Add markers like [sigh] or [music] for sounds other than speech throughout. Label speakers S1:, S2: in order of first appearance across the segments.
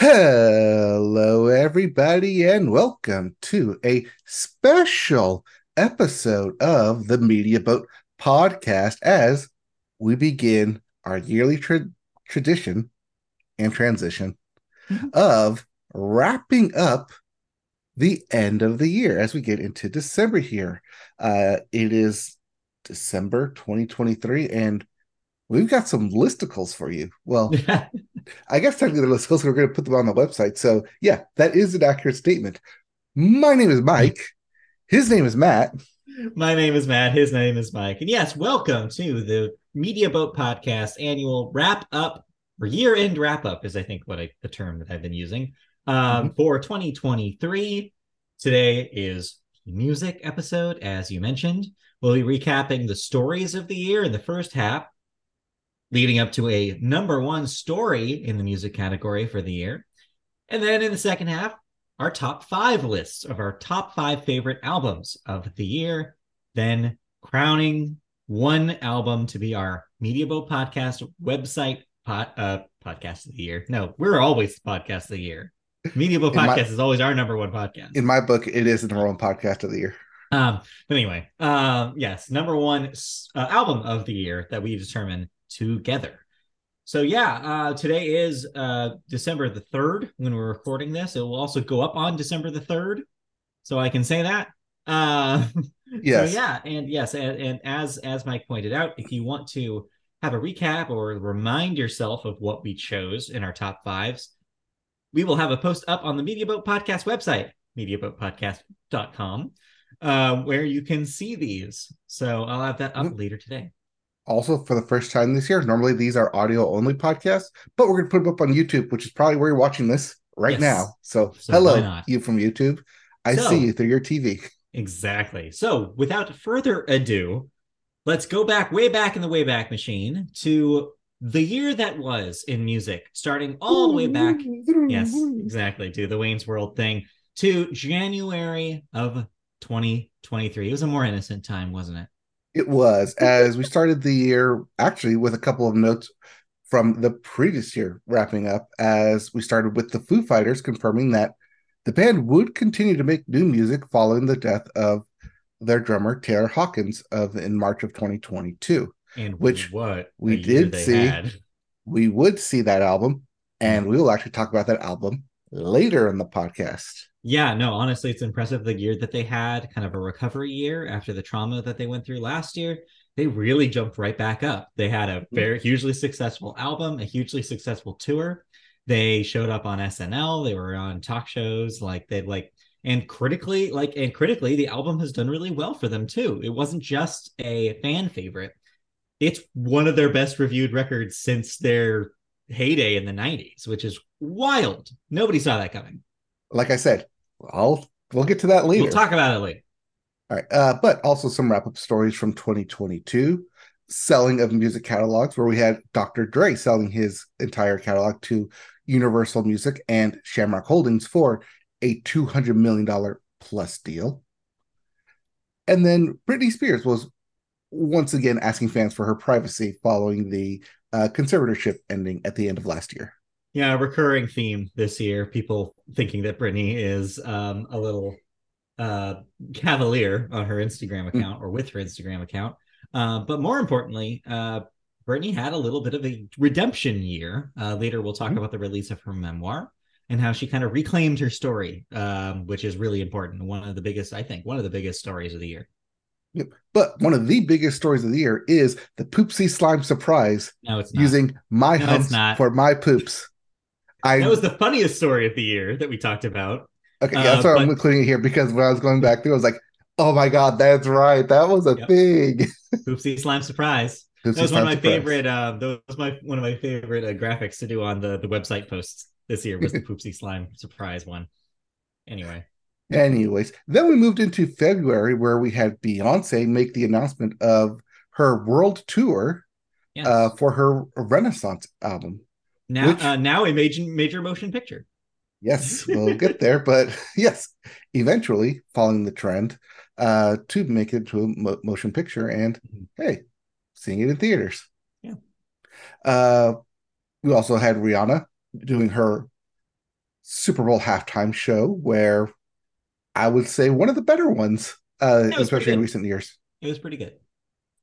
S1: Hello, everybody, and welcome to a special episode of the Media Boat podcast as we begin our yearly tra- tradition and transition
S2: Mhm.
S1: of wrapping up the end of the year as we get into December here. Uh, it is December 2023, and we've got some listicles for you. Well, [laughs] I guess technically they're listicles, we're going to put them on the website. So, yeah, that is an accurate statement. My name is Mike. His name is Matt.
S2: My name is Matt. His name is Mike. And yes, welcome to the Media Boat Podcast annual wrap up or year end wrap up, is I think what I, the term that I've been using um, for 2023. Today is music episode, as you mentioned. We'll be recapping the stories of the year in the first half, leading up to a number one story in the music category for the year. And then in the second half, our top five lists of our top five favorite albums of the year, then crowning one album to be our Media Boat Podcast website pod, uh, podcast of the year. No, we're always the podcast of the year. Media Boat [laughs]
S1: In my-
S2: Podcast is always our number one podcast.
S1: In my book, it is the number one podcast of the year.
S2: Um, but anyway, um, yes, number one uh, album of the year that we determine together. So yeah, uh, today is uh, December the third when we're recording this. It will also go up on December the third, so I can say that. Uh, [laughs]
S1: Yes.
S2: So yeah, and yes, and, and as as Mike pointed out, if you want to have a recap or remind yourself of what we chose in our top fives, we will have a post up on the Media Boat Podcast website, mediaboatpodcast.com, uh, where you can see these. So I'll have that up
S1: Mhm.
S2: later today.
S1: Also, for the first time this year, normally these are audio only podcasts, but we're going to put them up on YouTube, which is probably where you're watching this right
S2: Yes.
S1: now. So,
S2: So
S1: hello, you from YouTube. I
S2: So-
S1: see you through your TV.
S2: Exactly. So without further ado, let's go back way back in the Wayback Machine to the year that was in music, starting all the way back Yes, exactly. To the Wayne's World thing to January of 2023. It was a more innocent time, wasn't it?
S1: It was [laughs] as we started the year actually with a couple of notes from the previous year wrapping up as we started with the Foo Fighters confirming that the band would continue to make new music following the death of their drummer Taylor Hawkins of in March of 2022.
S2: And
S1: Which
S2: what
S1: we did see.
S2: had.
S1: We would see that album and mm-hmm. we will actually talk about that album later in the podcast.
S2: Yeah, no, honestly, it's impressive the year that they had, kind of a recovery year after the trauma that they went through last year. They really jumped right back up. They had a mm-hmm. very hugely successful album, a hugely successful tour. They showed up on SNL, they were on talk shows, like they like and critically, like and critically, the album has done really well for them too. It wasn't just a fan favorite. It's one of their best reviewed records since their heyday in the 90s, which is wild. Nobody saw that coming.
S1: Like I said, I'll we'll get to that later.
S2: We'll talk about it later.
S1: All right. Uh, but also some wrap up stories from 2022 selling of music catalogs, where we had Dr. Dre selling his entire catalog to Universal Music and Shamrock Holdings for a $200 million plus deal. And then Britney Spears was once again asking fans for her privacy following the uh, conservatorship ending at the end of last year.
S2: Yeah, a recurring theme this year. People thinking that Britney is um, a little uh, cavalier on her Instagram account or with her Instagram account. Uh, but more importantly, uh, Britney had a little bit of a redemption year. Uh, later, we'll talk
S1: Mhm.
S2: about the release of her memoir and how she kind of reclaimed her story, um, which is really important. One of the biggest, I think, one of the biggest stories of the year.
S1: But one of the biggest stories of the year is the Poopsie Slime surprise
S2: No, it's not.
S1: using my
S2: No,
S1: humps for my poops. I
S2: that was the funniest story of the year that we talked about.
S1: okay,
S2: uh,
S1: that's why I'm
S2: but-
S1: including it here because when I was going back through, I was like, "Oh my god, that's right, that was a
S2: Yep.
S1: thing." [laughs]
S2: Oopsie slime surprise.
S1: Poopsie
S2: that was one of my
S1: surprise.
S2: favorite uh that was my one of my favorite uh, graphics to do on the the website posts this year was the [laughs] poopsie slime surprise one anyway
S1: Anyways, then we moved into February where we had Beyonce make the announcement of her world tour
S2: yes.
S1: uh, for her Renaissance album.
S2: Now
S1: which-
S2: uh, now a major major motion picture
S1: Yes, we'll get there, but [laughs] yes, eventually following the trend uh, to make it to a mo- motion picture and
S2: Mhm.
S1: hey, seeing it in theaters.
S2: Yeah.
S1: Uh, we also had Rihanna doing her Super Bowl halftime show where I would say one of the better ones, uh, especially in recent years.
S2: It was pretty good.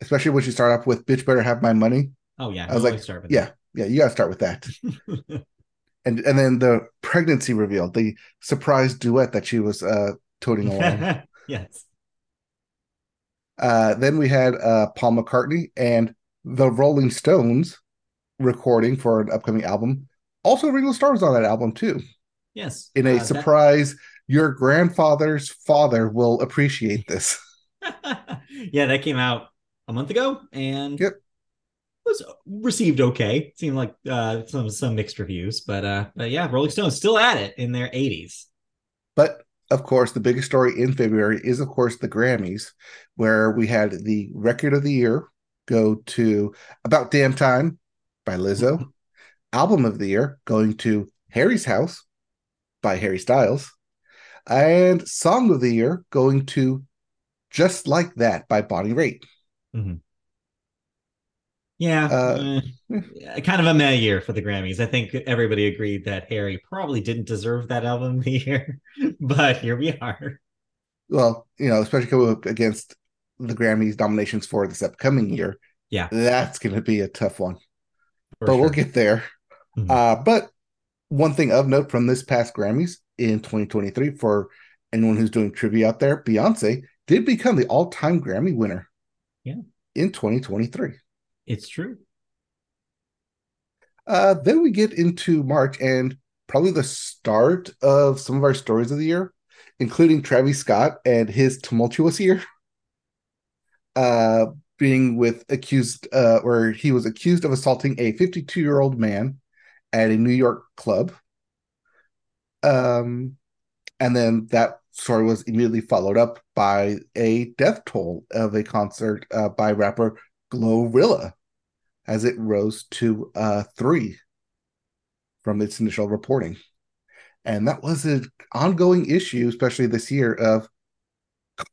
S1: Especially when she started off with "Bitch Better Have My Money."
S2: Oh yeah,
S1: I was like,
S2: start with
S1: yeah, that. Yeah, you got to start with that. [laughs] and and then the pregnancy reveal, the surprise duet that she was uh, toting along. [laughs]
S2: yes.
S1: Uh, then we had uh, Paul McCartney and the Rolling Stones recording for an upcoming album. Also, Ringo Starr was on that album too.
S2: Yes.
S1: In a uh, surprise, that... your grandfather's father will appreciate this. [laughs]
S2: yeah, that came out a month ago and
S1: yep.
S2: Was received okay. seemed like uh, some some mixed reviews, but uh, but yeah, Rolling Stones still at it in their 80s.
S1: But of course, the biggest story in February is, of course, the Grammys, where we had the record of the year go to About Damn Time by Lizzo, album of the year going to Harry's House by Harry Styles, and song of the year going to Just Like That by Bonnie Raitt.
S2: Mm-hmm. Yeah, uh, uh, kind of a meh year for the Grammys. I think everybody agreed that Harry probably didn't deserve that album of [laughs] the year, but here we are.
S1: Well, you know, especially coming up against the Grammys nominations for this upcoming year.
S2: Yeah,
S1: that's going to be a tough one, for but sure. we'll get there. Mm-hmm. Uh, but one thing of note from this past Grammys in 2023 for anyone who's doing trivia out there, Beyonce did become the all-time Grammy winner.
S2: Yeah,
S1: in 2023.
S2: It's true.
S1: Uh, then we get into March and probably the start of some of our stories of the year, including Travis Scott and his tumultuous year. [laughs] Uh, being with accused, uh, where he was accused of assaulting a 52 year old man at a New York club. Um, and then that story was immediately followed up by a death toll of a concert uh, by rapper Glorilla as it rose to uh, three from its initial reporting. And that was an ongoing issue, especially this year, of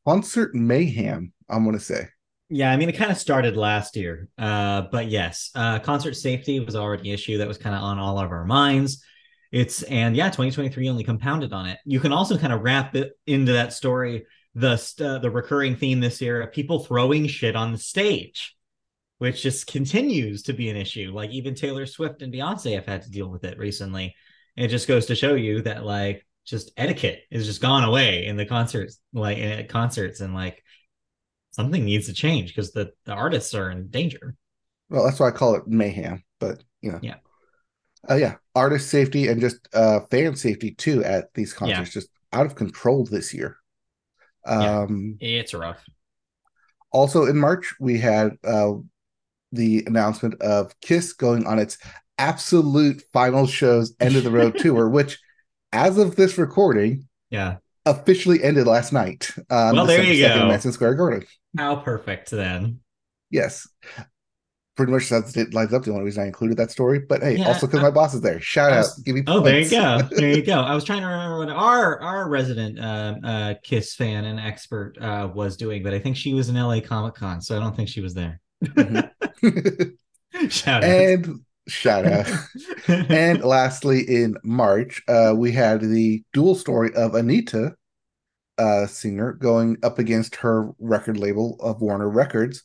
S1: concert mayhem, I'm going to say.
S2: Yeah, I mean, it kind of started last year. Uh, but yes, uh, concert safety was already an issue that was kind of on all of our minds. It's, and yeah, 2023 only compounded on it. You can also kind of wrap it into that story the uh, the recurring theme this year of people throwing shit on the stage which just continues to be an issue. Like even Taylor Swift and Beyonce have had to deal with it recently. it just goes to show you that like just etiquette is just gone away in the concerts, like in concerts, and like something needs to change because the the artists are in danger.
S1: Well, that's why I call it mayhem. But you know,
S2: yeah,
S1: uh, yeah, artist safety and just uh fan safety too at these concerts yeah. just out of control this year. Um,
S2: yeah, it's rough.
S1: Also in March, we had uh, the announcement of Kiss going on its absolute final shows end of the road [laughs] tour, which, as of this recording,
S2: yeah,
S1: officially ended last night.
S2: Um, well, there you go,
S1: Madison Square Garden.
S2: How perfect then.
S1: Yes. Pretty much that's it lines up the only reason I included that story. But hey, yeah, also because my boss is there. Shout was, out. Give me
S2: Oh, points. there you go. There you go. [laughs] I was trying to remember what our our resident uh, uh, Kiss fan and expert uh, was doing, but I think she was in LA Comic Con, so I don't think she was there. Mm-hmm. [laughs] shout
S1: and out. shout out. [laughs] and lastly, in March, uh, we had the dual story of Anitta uh, singer, going up against her record label of Warner Records,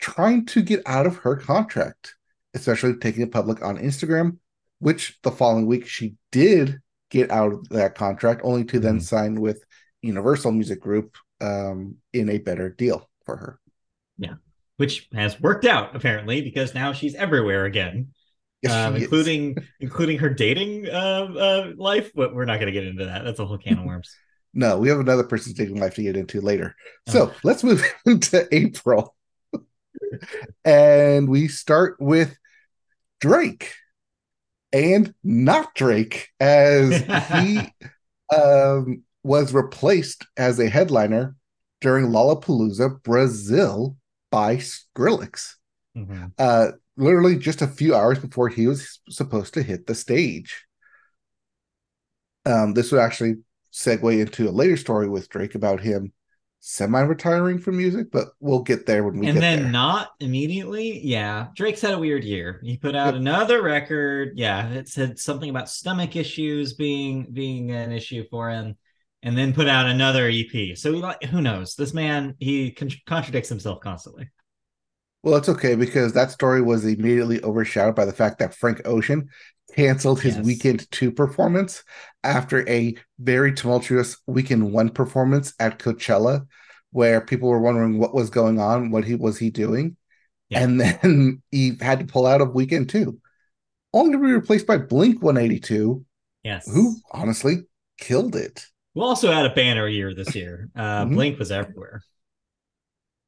S1: trying to get out of her contract, especially taking it public on Instagram, which the following week she did get out of that contract, only to then mm-hmm. sign with Universal Music Group um, in a better deal for her.
S2: Yeah which has worked out apparently because now she's everywhere again. Yes, um, including including her dating uh, uh, life, but we're not going to get into that. That's a whole can of worms. [laughs]
S1: no, we have another person's dating life to get into later. Oh. So let's move [laughs] into April, and we start with Drake, and not Drake, as he [laughs] um, was replaced as a headliner during Lollapalooza Brazil by Skrillex. Mm-hmm. Uh, literally just a few hours before he was supposed to hit the stage. Um, this would actually segue into a later story with Drake about him semi-retiring from music, but we'll get there when we
S2: and
S1: get
S2: then
S1: there.
S2: not immediately. Yeah, Drake's had a weird year. He put out another record. Yeah, it said something about stomach issues being being an issue for him, and then put out another EP. So he who knows? This man he con- contradicts himself constantly.
S1: Well, it's okay because that story was immediately overshadowed by the fact that Frank Ocean canceled his yes. weekend two performance after a very tumultuous weekend one performance at Coachella, where people were wondering what was going on, what he was he doing, yeah. and [laughs] then he had to pull out of weekend two, only to be replaced by Blink One Eighty Two,
S2: yes,
S1: who honestly killed it.
S2: We also had a banner year this year. Uh, mm-hmm. Blink was everywhere.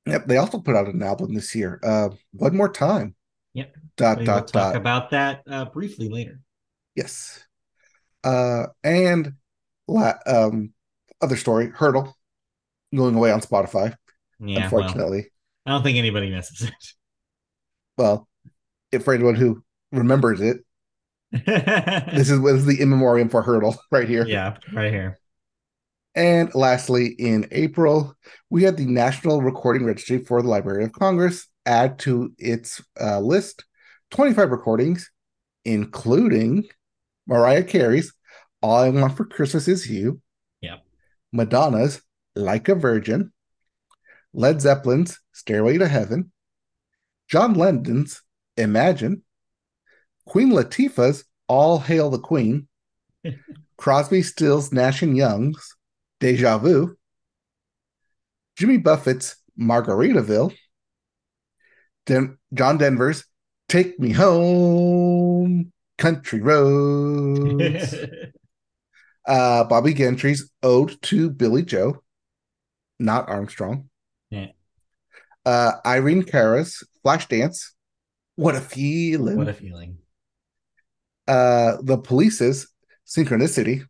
S1: Yep, they also put out an album this year. Uh, one more time.
S2: Yep.
S1: Dot
S2: we
S1: dot
S2: will talk
S1: dot.
S2: about that uh, briefly later.
S1: Yes. Uh, and la- um, other story, Heardle going away on Spotify.
S2: Yeah,
S1: unfortunately.
S2: Well, I don't think anybody misses it.
S1: Well, if for anyone who remembers it, [laughs] this is this is the in memoriam for Heardle right here.
S2: Yeah, right here.
S1: And lastly, in April, we had the National Recording Registry for the Library of Congress add to its uh, list 25 recordings, including Mariah Carey's All I Want for Christmas Is You,
S2: yeah.
S1: Madonna's Like a Virgin, Led Zeppelin's Stairway to Heaven, John Lennon's Imagine, Queen Latifah's All Hail the Queen, [laughs] Crosby, Stills, Nash and Young's Deja Vu, Jimmy Buffett's Margaritaville, Den- John Denver's Take Me Home, Country Roads, [laughs] uh, Bobbie Gentry's Ode to Billie Joe, not Armstrong,
S2: yeah.
S1: uh, Irene Cara's Flashdance, What a Feeling,
S2: What a Feeling,
S1: uh, The Police's Synchronicity,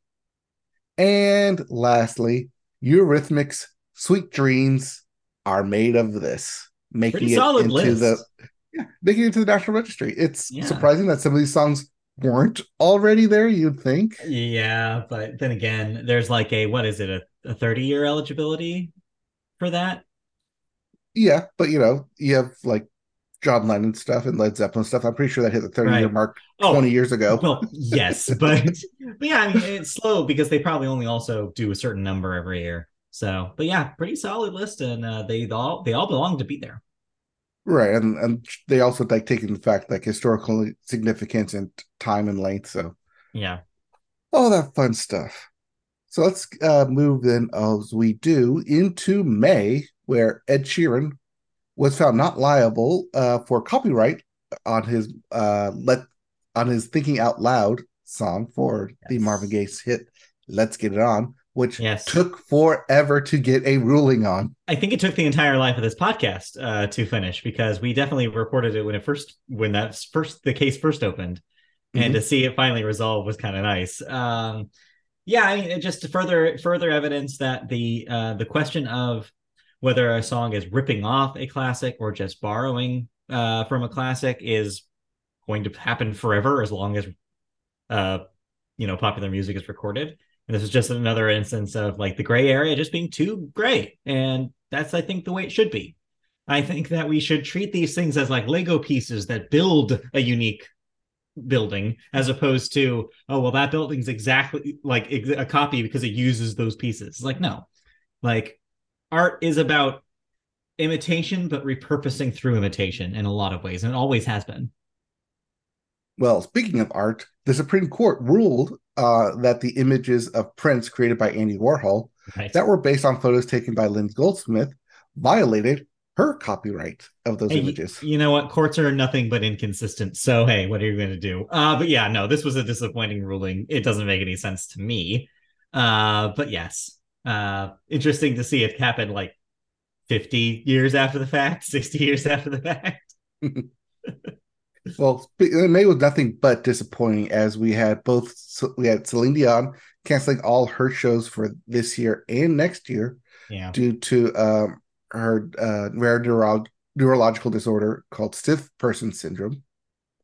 S1: and lastly, Eurythmics' Sweet Dreams are made of this, making
S2: Pretty
S1: it
S2: solid
S1: into
S2: list.
S1: the yeah, making it into the National Registry. It's
S2: Yeah.
S1: surprising that some of these songs weren't already there. You'd think,
S2: Yeah, but then again, there's like a what is it a, a 30 year eligibility for that?
S1: yeah, but you know, you have like John Lennon stuff and Led Zeppelin stuff. I'm pretty sure that hit the 30 year
S2: Right.
S1: mark
S2: Oh,
S1: 20 years ago.
S2: Well, yes, [laughs] but, but yeah, I mean it's slow because they probably only also do a certain number every year. So, but yeah, pretty solid list, and uh, they all they all belong to be there.
S1: Right, and and they also like taking the fact like historical significance and time and length. So
S2: Yeah,
S1: all that fun stuff. So let's uh, move then, as we do, into May, where Ed Sheeran was found not liable uh, for copyright on his uh, let on his "Thinking Out Loud" song for the Marvin Gaye hit "Let's Get It On," which
S2: Yes.
S1: took forever to get a ruling on.
S2: I think it took the entire life of this podcast uh, to finish because we definitely reported it when it first when that first the case first opened, and to see it finally resolved was kind of nice. Um, yeah, I mean, just further further evidence that the uh, the question of whether a song is ripping off a classic or just borrowing uh, from a classic is going to happen forever as long as uh, you know popular music is recorded. And this is just another instance of like the gray area just being too gray, and that's I think the way it should be. I think that we should treat these things as like Lego pieces that build a unique building as opposed to oh well that building's exactly like a copy because it uses those pieces like no like art is about imitation but repurposing through imitation in a lot of ways and it always has been.
S1: Well, speaking of art, the Supreme Court ruled uh, that the images of prints created by Andy Warhol
S2: right.
S1: that were based on photos taken by Lynn Goldsmith violated her copyright of those
S2: Hey,
S1: images.
S2: you know what? Courts are nothing but inconsistent so hey what are you going to do? Uh but yeah no this was a disappointing ruling. It doesn't make any sense to me. Uh but yes uh interesting to see it happen like 50 years after the fact [laughs] 60 years after the fact [laughs]
S1: Well, May was nothing but disappointing as we had both we had Celine Dion canceling all her shows for this year and next year
S2: yeah
S1: due to um, her uh, rare neuro- neurological disorder called stiff person syndrome.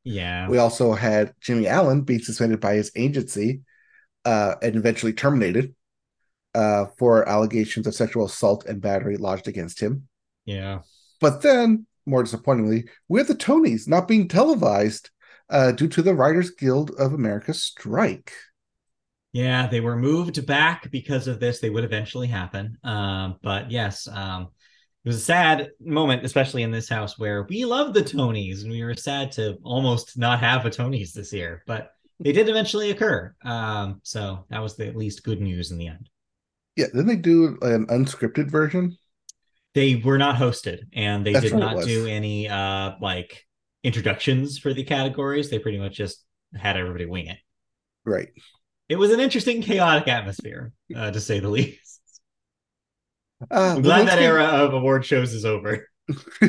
S2: yeah
S1: We also had Jimmy Allen being suspended by his agency uh, and eventually terminated. Uh, for allegations of sexual assault and battery lodged against him.
S2: Yeah.
S1: But then, more disappointingly, we have the Tonys not being televised uh, due to the Writers Guild of America strike.
S2: Yeah, they were moved back because of this. They would eventually happen. Um, but yes, um, it was a sad moment, especially in this house where we love the Tonys and we were sad to almost not have a Tonys this year, but they did eventually occur. Um, so that was the at least good news in the end.
S1: Yeah, then they do an unscripted version.
S2: They were not hosted and they
S1: That's
S2: did not do any uh like introductions for the categories. They pretty much just had everybody wing it.
S1: Right.
S2: It was an interesting, chaotic atmosphere, uh, to say the least.
S1: Uh,
S2: I'm glad that
S1: get-
S2: era of award shows is over. [laughs] [laughs]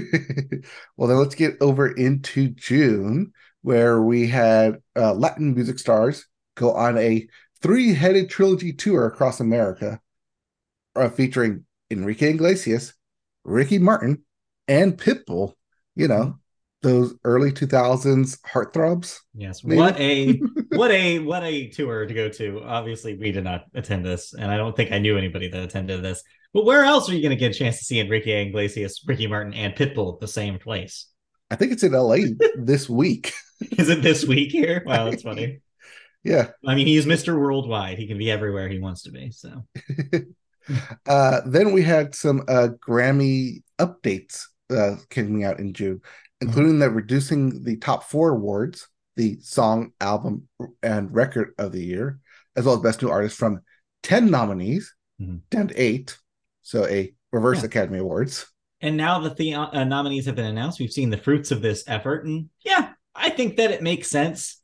S1: well, then let's get over into June, where we had uh, Latin music stars go on a three headed trilogy tour across America, uh, featuring Enrique Iglesias, Ricky Martin, and Pitbull. You know, those early 2000s heartthrobs.
S2: Yes.
S1: Maybe.
S2: What a [laughs] what a what a tour to go to. Obviously, we did not attend this, and I don't think I knew anybody that attended this. But where else are you going to get a chance to see Enrique Iglesias, Ricky Martin, and Pitbull at the same place?
S1: I think it's in LA [laughs] this week.
S2: Is it this week here? Wow, that's [laughs] funny.
S1: Yeah.
S2: I mean, he's Mr. Worldwide. He can be everywhere he wants to be. So
S1: Uh, then we had some uh, Grammy updates uh, coming out in June, including that reducing the top four awards, the song, album, and record of the year, as well as best new artist from 10 nominees
S2: Mhm.
S1: down to eight. So a reverse
S2: Yeah.
S1: Academy Awards.
S2: and now that the uh, nominees have been announced, we've seen the fruits of this effort, and yeah, I think that it makes sense.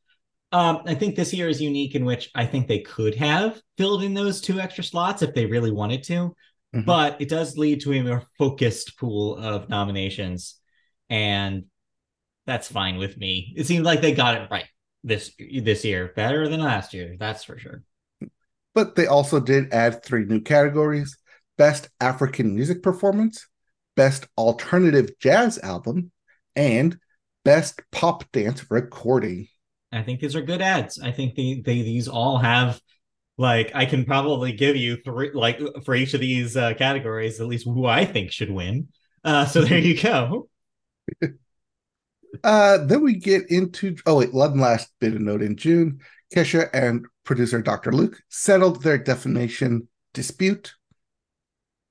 S2: Um, I think this year is unique in which I think they could have filled in those two extra slots if they really wanted to,
S1: Mhm.
S2: but it does lead to a more focused pool of nominations, and that's fine with me. It seemed like they got it right this this year, better than last year, that's for sure.
S1: But they also did add three new categories Best African Music Performance, Best Alternative Jazz Album, and Best Pop Dance Recording.
S2: I think these are good ads. I think they, they these all have like I can probably give you three like for each of these uh, categories at least who I think should win. Uh, so there you go. [laughs]
S1: Uh, then we get into oh wait, one last bit of note in June. Kesha and producer Dr. Luke settled their defamation dispute,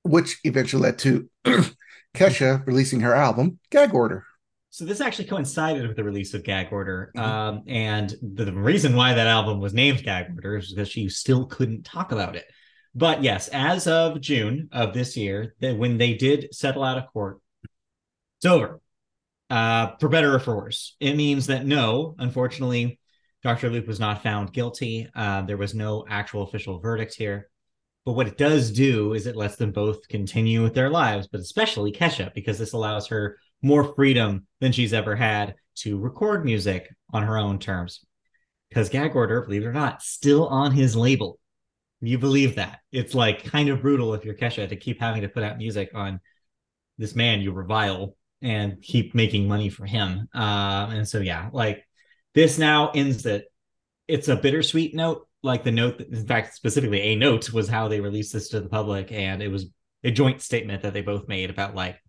S1: which eventually led to [clears throat] Kesha releasing her album Gag Order.
S2: So this actually coincided with the release of Gag Order,
S1: Mhm.
S2: um, and the, the reason why that album was named Gag Order is because she still couldn't talk about it. But yes, as of June of this year, that when they did settle out of court, it's over. Uh, for better or for worse, it means that no, unfortunately, Dr. Luke was not found guilty. Uh, there was no actual official verdict here. But what it does do is it lets them both continue with their lives, but especially Kesha, because this allows her more freedom than she's ever had to record music on her own terms. Because Gag Order, believe it or not, still on his label. You believe that? It's like kind of brutal if you're Kesha to keep having to put out music on this man you revile and keep making money for him. Uh, and so yeah, like this now ends it. It's a bittersweet note. Like the note, that, in fact, specifically a note was how they released this to the public, and it was a joint statement that they both made about like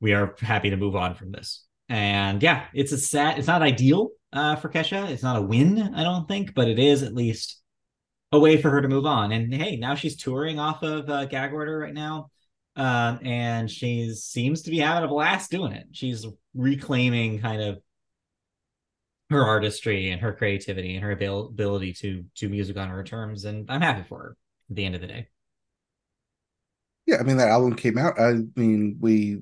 S2: we are happy to move on from this. And yeah, it's a sad. It's not ideal uh, for Kesha. It's not a win, I don't think, but it is at least a way for her to move on. And hey, now she's touring off of uh, Gag Order right now, um, and she seems to be having a blast doing it. She's reclaiming kind of her artistry and her creativity and her abil- ability to do music on her terms. And I'm happy for her at the end of the day.
S1: Yeah, I mean that album came out. I mean, we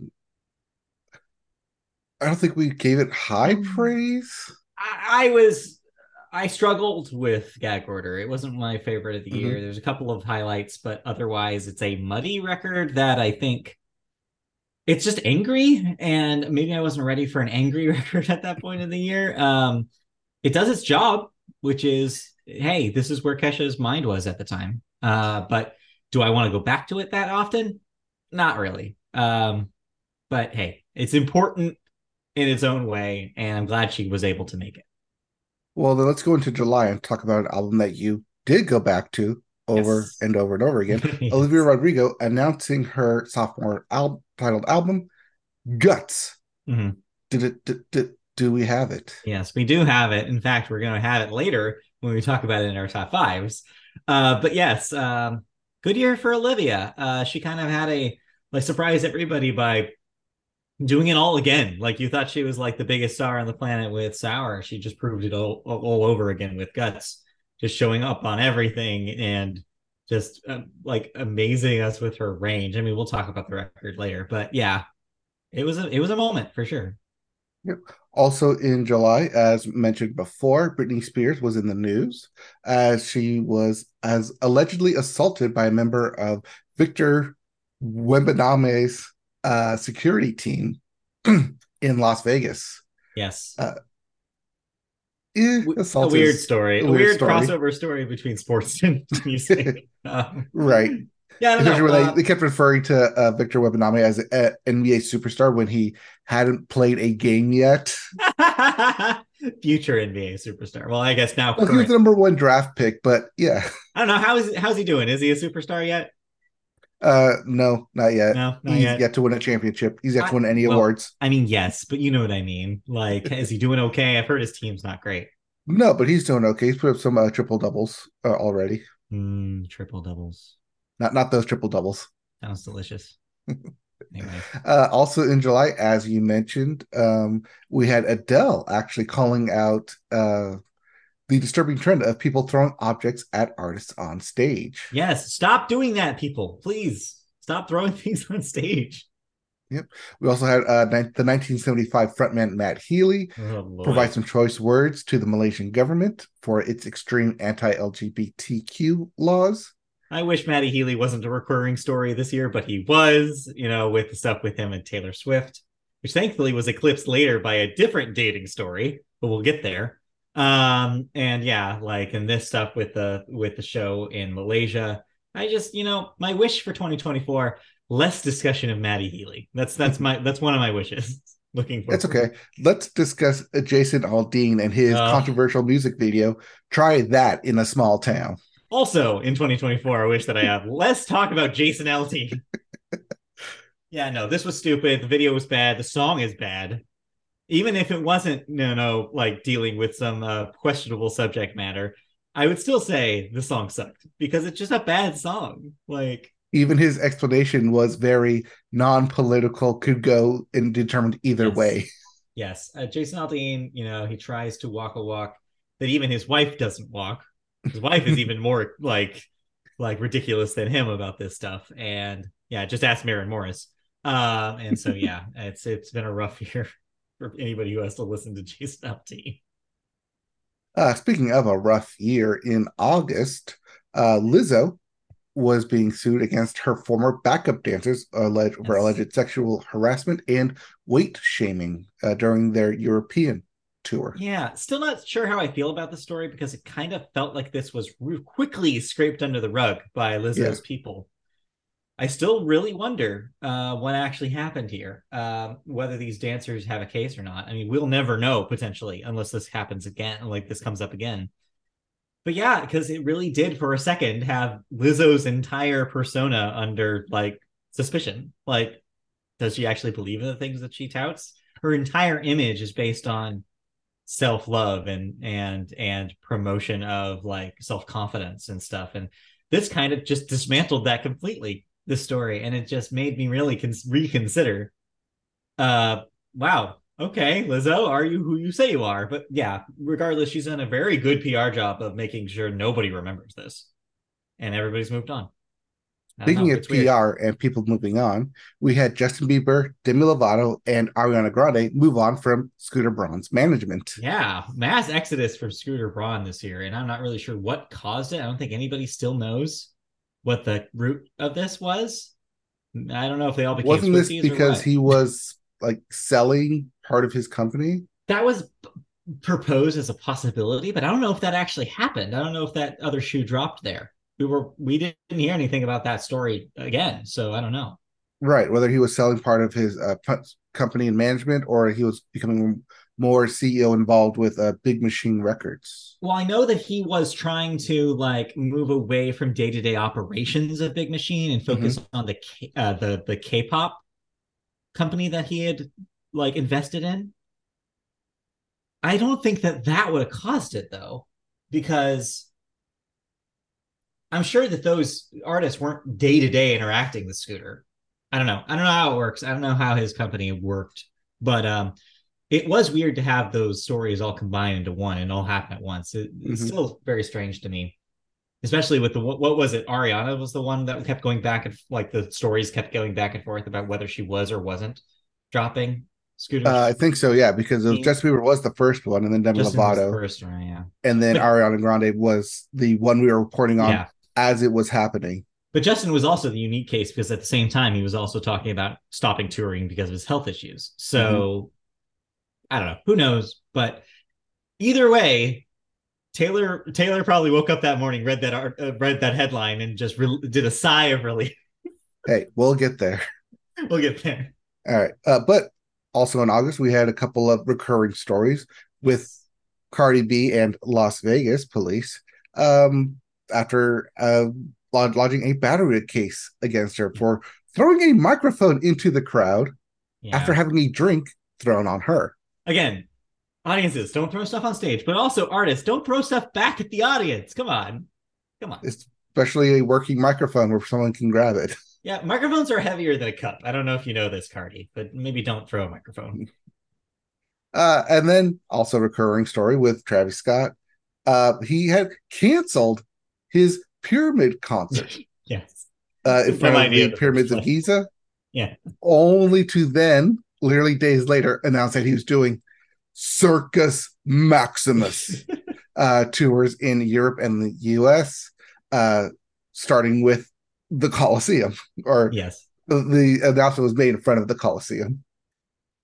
S1: I don't think we gave it high
S2: Um,
S1: praise.
S2: I, I was I struggled with Gag Order. It wasn't my favorite of the
S1: Mhm.
S2: year. There's a couple of highlights, but otherwise it's a muddy record that I think it's just angry and maybe I wasn't ready for an angry [laughs] record at that point in the year. Um it does its job, which is hey, this is where Kesha's mind was at the time. Uh but do I want to go back to it that often? Not really. Um but hey, it's important in its own way and I'm glad she was able to make it.
S1: Well, then let's go into July and talk about an album that you did go back to, over
S2: Yes.
S1: and over and over again.
S2: Yes. [laughs]
S1: Olivia Rodrigo announcing her sophomore al- titled album, Guts.
S2: Mhm.
S1: Did it? Did, did, do we have it?
S2: Yes, we do have it. In fact, we're going to have it later when we talk about it in our top fives. Uh, but yes, um, good year for Olivia. Uh, she kind of had a like surprise everybody by doing it all again. Like you thought she was like the biggest star on the planet with Sour. She just proved it all, all, over again with Guts, just showing up on everything and just uh, like amazing us with her range. I mean, we'll talk about the record later, but yeah, it was a it was a moment for sure. Yep.
S1: Also in July, as mentioned before, Britney Spears was in the news as she was as allegedly assaulted by a member of Victor Wembanyama's uh, security team [clears throat] in Las Vegas.
S2: Yes.
S1: Uh, Eh,
S2: a weird story,
S1: a weird
S2: weird,
S1: story.
S2: crossover story between sports and [laughs] music. um,
S1: right.
S2: yeah, I don't
S1: Especially
S2: know. uh,
S1: they, they kept referring to uh, Victor Wembanyama as an NBA superstar when he hadn't played a game yet. [laughs]
S2: future NBA superstar. Well, I guess now
S1: Well, he was the number one draft pick, but yeah,
S2: I don't know how is how's he doing? Is he a superstar yet?
S1: Uh, no, not yet.
S2: No, not
S1: He's
S2: yet.
S1: yet to win a championship. He's yet to win any
S2: well-
S1: awards.
S2: I mean, yes, but you know what I mean. Like, [laughs] is he doing okay? I've heard his team's not great.
S1: No, but he's doing okay. He's put up some uh, triple doubles uh, already.
S2: Mm, triple doubles
S1: Not not those triple doubles.
S2: sounds delicious. [laughs] anyway,
S1: Uh, also in July, as you mentioned, um, we had Adele actually calling out uh, the disturbing trend of people throwing objects at artists on stage.
S2: yes, stop doing that, people. Please stop throwing [laughs] things on stage. Yep.
S1: We also had uh, the 1975 frontman Matt Healy
S2: Oh,
S1: provide some choice words to the Malaysian government for its extreme anti-LGBTQ laws.
S2: I wish Matty Healy wasn't a recurring story this year, but he was, you know, with the stuff with him and Taylor Swift, which thankfully was eclipsed later by a different dating story, but we'll get there. Um, and yeah, like and this stuff with the with the show in Malaysia. I just, you know, my wish for 2024, less discussion of Matty Healy. That's that's my that's one of my wishes. [laughs] Looking forward.
S1: That's okay. Let's discuss Jason Aldean and his
S2: Uh.
S1: controversial music video. Try that in a small town.
S2: Also in 2024, I wish that I have less talk about Jason Aldean. [laughs] yeah, no, this was stupid. The video was bad. The song is bad. Even if it wasn't, no, no, like dealing with some uh, questionable subject matter, I would still say the song sucked because it's just a bad song. Like,
S1: Even his explanation was very non-political, could go and determined either
S2: Yes.
S1: way.
S2: yes, uh, Jason Aldean, you know, he tries to walk a walk that even his wife doesn't walk. His wife is even more [laughs] like like ridiculous than him about this stuff. And yeah, just ask Maren Morris. Um, and so yeah, it's it's been a rough [laughs] year for anybody who has to listen to [laughs] Jason Aldean.
S1: Uh, speaking of a rough year, in August, uh, Lizzo was being sued against her former backup dancers alleged, for alleged sexual harassment and weight shaming uh, during their European tour.
S2: Yeah, still not sure how I feel about the story because it kind of felt like this was quickly scraped under the rug by Lizzo's
S1: Yeah.
S2: people. I still really wonder uh, what actually happened here, um, whether these dancers have a case or not. I mean, we'll never know potentially unless this happens again, like this comes up again. But yeah, because it really did for a second have Lizzo's entire persona under like suspicion. Like, does she actually believe in the things that she touts? Her entire image is based on self-love and and and promotion of like self-confidence and stuff and this kind of just dismantled that completely this story and it just made me really cons- reconsider uh wow okay lizzo are you who you say you are but yeah regardless she's done a very good pr job of making sure nobody remembers this and everybody's moved on
S1: Speaking
S2: know,
S1: of
S2: weird.
S1: PR and people moving on, we had Justin Bieber, Demi Lovato, and Ariana Grande move on from Scooter Braun's management.
S2: Yeah, mass exodus from Scooter Braun this year, and I'm not really sure what caused it. I don't think anybody still knows what the root of this was. I don't know if they all became
S1: Wasn't this because he was like selling part of his company?
S2: that was p- proposed as a possibility, but I don't know if that actually happened. I don't know if that other shoe dropped there. We were we didn't hear anything about that story again, so I don't know.
S1: Right, whether he was selling part of his uh, company and management or he was becoming more CEO involved with uh, Big Machine Records.
S2: Well, I know that he was trying to like move away from day to day operations of Big Machine and focus mm-hmm. on the uh, the the K-pop company that he had like invested in. I don't think that that would have caused it though, because I'm sure that those artists weren't day to day interacting with Scooter. I don't know. I don't know how it works. I don't know how his company worked, but um, it was weird to have those stories all combined into one and all happen at once. It, mm-hmm. It's still very strange to me, especially with the what, what was it? Ariana was the one that kept going back and like the stories kept going back and forth about whether she was or wasn't dropping
S1: Scooter. Uh, I think so, yeah, because of Justin Bieber was the first one, and then Demi Justin Lovato,
S2: first one, yeah,
S1: and then but, [laughs] Ariana Grande was the one we were reporting on yeah. as it was happening.
S2: But Justin was also the unique case because at the same time he was also talking about stopping touring because of his health issues. So mm-hmm. I don't know, who knows? But either way, Taylor Taylor probably woke up that morning, read that art, uh, read that headline, and just re- did a sigh of relief. [laughs]
S1: hey, we'll get there. [laughs]
S2: we'll get there.
S1: All right, uh, but also in August we had a couple of recurring stories with Cardi B and Las Vegas police um, after uh, lodging a battery case against her for throwing a microphone into the crowd yeah. after having a drink thrown on her.
S2: Again, audiences don't throw stuff on stage, but also artists don't throw stuff back at the audience. Come on. Come on.
S1: Especially a working microphone where someone can grab it. [laughs]
S2: Yeah, microphones are heavier than a cup. I don't know if you know this, Cardi, but maybe don't throw a microphone. [laughs]
S1: Uh, and then also recurring story with Travis Scott. Uh, he had canceled his pyramid concert. [laughs]
S2: yes.
S1: Uh, in front of the pyramids of [laughs] Giza.
S2: Yeah.
S1: Only to then, literally days later, announce that he was doing Circus Maximus [laughs] uh, tours in Europe and the US, uh, starting with the Colosseum. Or
S2: yes,
S1: the, the announcement was made in front of the Colosseum.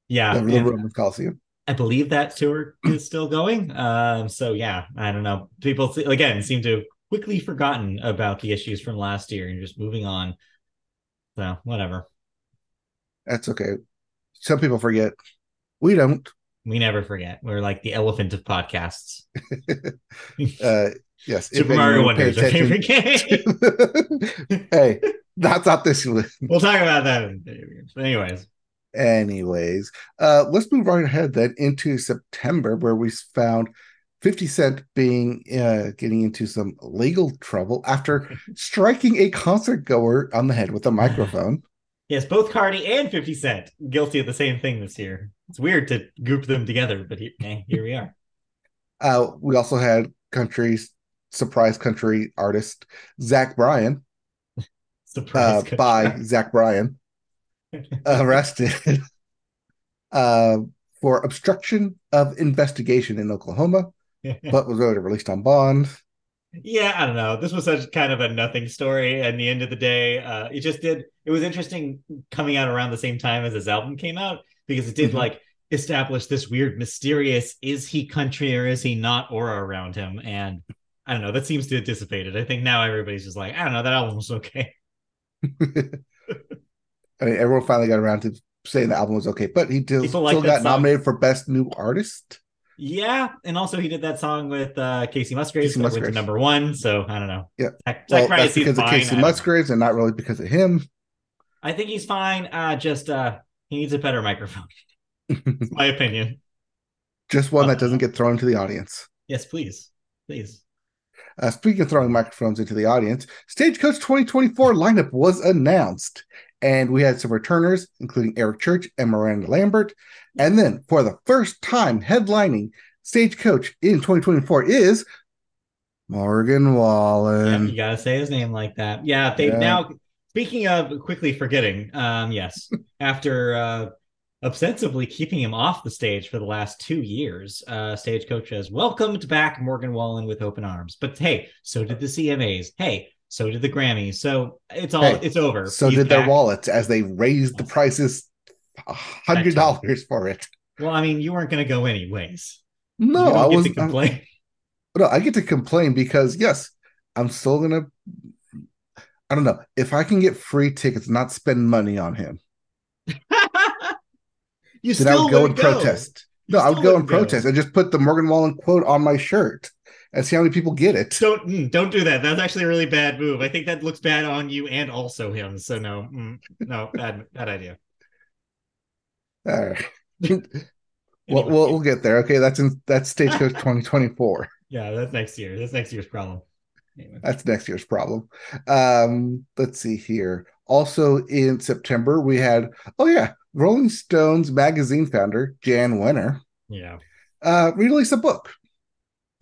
S2: Yeah,
S1: the, the Roman Colosseum.
S2: I believe that tour is still going. Um, so yeah, I don't know. People again seem to quickly forgotten about the issues from last year and just moving on. So whatever.
S1: That's okay. Some people forget. We don't.
S2: We never forget. We're like the elephant of podcasts. [laughs]
S1: uh, yes.
S2: Super Mario Wonder is our favorite
S1: game. hey, that's not this one. [laughs]
S2: We'll talk about that. In anyways.
S1: Anyways, uh, let's move right ahead then into September, where we found 50 Cent being uh, getting into some legal trouble after striking a concert goer on the head with a [sighs] microphone.
S2: Yes, both Cardi and 50 Cent guilty of the same thing this year. It's weird to group them together, but here, here we are.
S1: Uh, we also had country surprise country artist Zach Bryan, [laughs] uh, by Zach Bryan, [laughs] arrested uh, for obstruction of investigation in Oklahoma but was already released on bond.
S2: Yeah, I don't know. This was such kind of a nothing story. At the end of the day, uh, it just did. It was interesting coming out around the same time as his album came out because it did mm-hmm. like establish this weird, mysterious is he country or is he not aura around him. And I don't know. That seems to have dissipated. I think now everybody's just like, I don't know. That album was okay. [laughs] [laughs]
S1: I mean, everyone finally got around to saying the album was okay, but he still, still got nominated for best new artist.
S2: Yeah, and also he did that song with uh, Kacey Musgraves, Kacey Musgraves. went to number one. So I don't know.
S1: Yeah, Zach, well, Zach that's because of Kacey Musgraves, and not really because of him.
S2: I think he's fine. Uh, just uh, he needs a better microphone. [laughs] my opinion.
S1: Just one that doesn't get thrown into the audience.
S2: Yes, please, please.
S1: Uh, speaking of throwing microphones into the audience, Stagecoach 2024 lineup was announced, and we had some returners, including Eric Church and Miranda Lambert. And then for the first time headlining Stagecoach in 2024 is Morgan Wallen.
S2: Yeah, you gotta say his name like that. Yeah, they yeah. now speaking of quickly forgetting, um, yes, [laughs] after uh ostensibly keeping him off the stage for the last two years. Uh, Stagecoach has welcomed back Morgan Wallen with open arms. But hey, so did the CMAs. Hey, so did the Grammys. So it's all hey, it's over.
S1: So He's did back. their wallets as they raised the prices hundred dollars for it.
S2: Well, I mean, you weren't going to go anyways.
S1: No, I was complain. [laughs] no, I get to complain because yes, I'm still gonna. I don't know if I can get free tickets, not spend money on him. [laughs]
S2: you then still I would go and
S1: go. protest. No, I would go and protest go. and just put the Morgan Wallen quote on my shirt and see how many people get it.
S2: Don't mm, don't do that. That's actually a really bad move. I think that looks bad on you and also him. So no, mm, no, bad bad idea.
S1: All right. anyway, [laughs] well, we'll we'll get there. Okay, that's in that's Stagecoach [laughs] 2024.
S2: Yeah, that's next year. That's next year's problem.
S1: Anyway. That's next year's problem. Um, let's see here. Also in September, we had oh yeah, Rolling Stones magazine founder Jan Wenner.
S2: Yeah.
S1: Uh, released a book,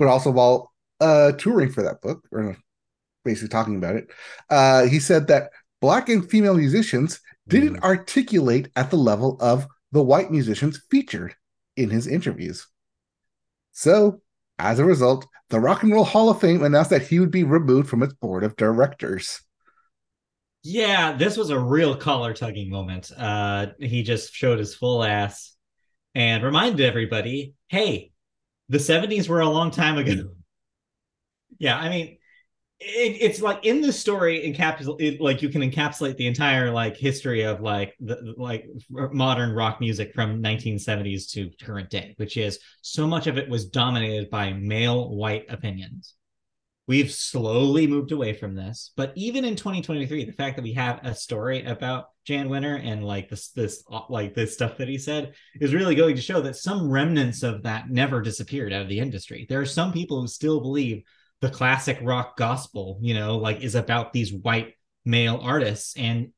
S1: but also while uh touring for that book, or basically talking about it, uh, he said that black and female musicians didn't mm. articulate at the level of the white musicians featured in his interviews. So, as a result, the Rock and Roll Hall of Fame announced that he would be removed from its board of directors.
S2: Yeah, this was a real collar tugging moment. Uh, he just showed his full ass and reminded everybody, "Hey, the '70s were a long time ago." yeah, I mean, it, it's like in the story encapsulate like you can encapsulate the entire like history of like the like modern rock music from 1970s to current day which is so much of it was dominated by male white opinions we've slowly moved away from this but even in 2023 the fact that we have a story about jan wenner and like this this like this stuff that he said is really going to show that some remnants of that never disappeared out of the industry there are some people who still believe the classic rock gospel, you know, like is about these white male artists. And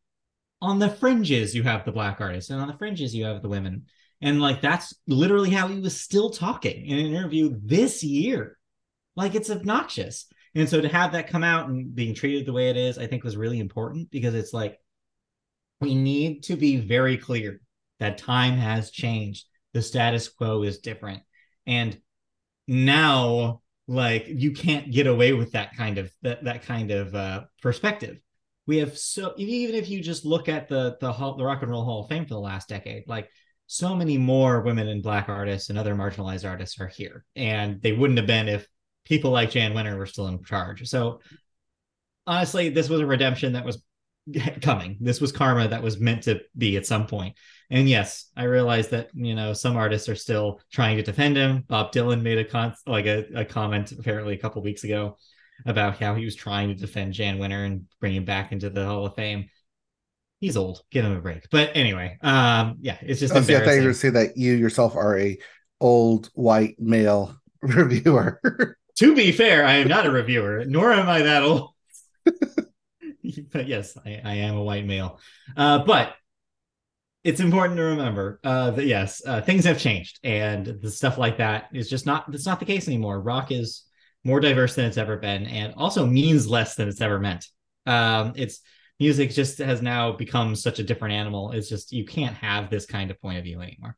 S2: on the fringes, you have the black artists, and on the fringes, you have the women. And like that's literally how he was still talking in an interview this year. Like it's obnoxious. And so to have that come out and being treated the way it is, I think was really important because it's like we need to be very clear that time has changed. The status quo is different. And now like you can't get away with that kind of that that kind of uh, perspective. We have so even if you just look at the the the Rock and Roll Hall of Fame for the last decade, like so many more women and black artists and other marginalized artists are here, and they wouldn't have been if people like Jan Wenner were still in charge. So honestly, this was a redemption that was [laughs] coming. This was karma that was meant to be at some point. And yes, I realize that you know some artists are still trying to defend him. Bob Dylan made a con like a, a comment apparently a couple weeks ago about how he was trying to defend Jan Wenner and bring him back into the Hall of Fame. He's old. Give him a break. But anyway, um, yeah, it's just. Oh, see, I thought
S1: you were going to say that you yourself are a old white male [laughs] reviewer.
S2: To be fair, I am not a reviewer, nor am I that old. [laughs] but yes, I, I, am a white male. Uh, but it's important to remember uh, that yes, uh, things have changed, and the stuff like that is just not. That's not the case anymore. Rock is more diverse than it's ever been, and also means less than it's ever meant. Um, it's music just has now become such a different animal. It's just you can't have this kind of point of view anymore.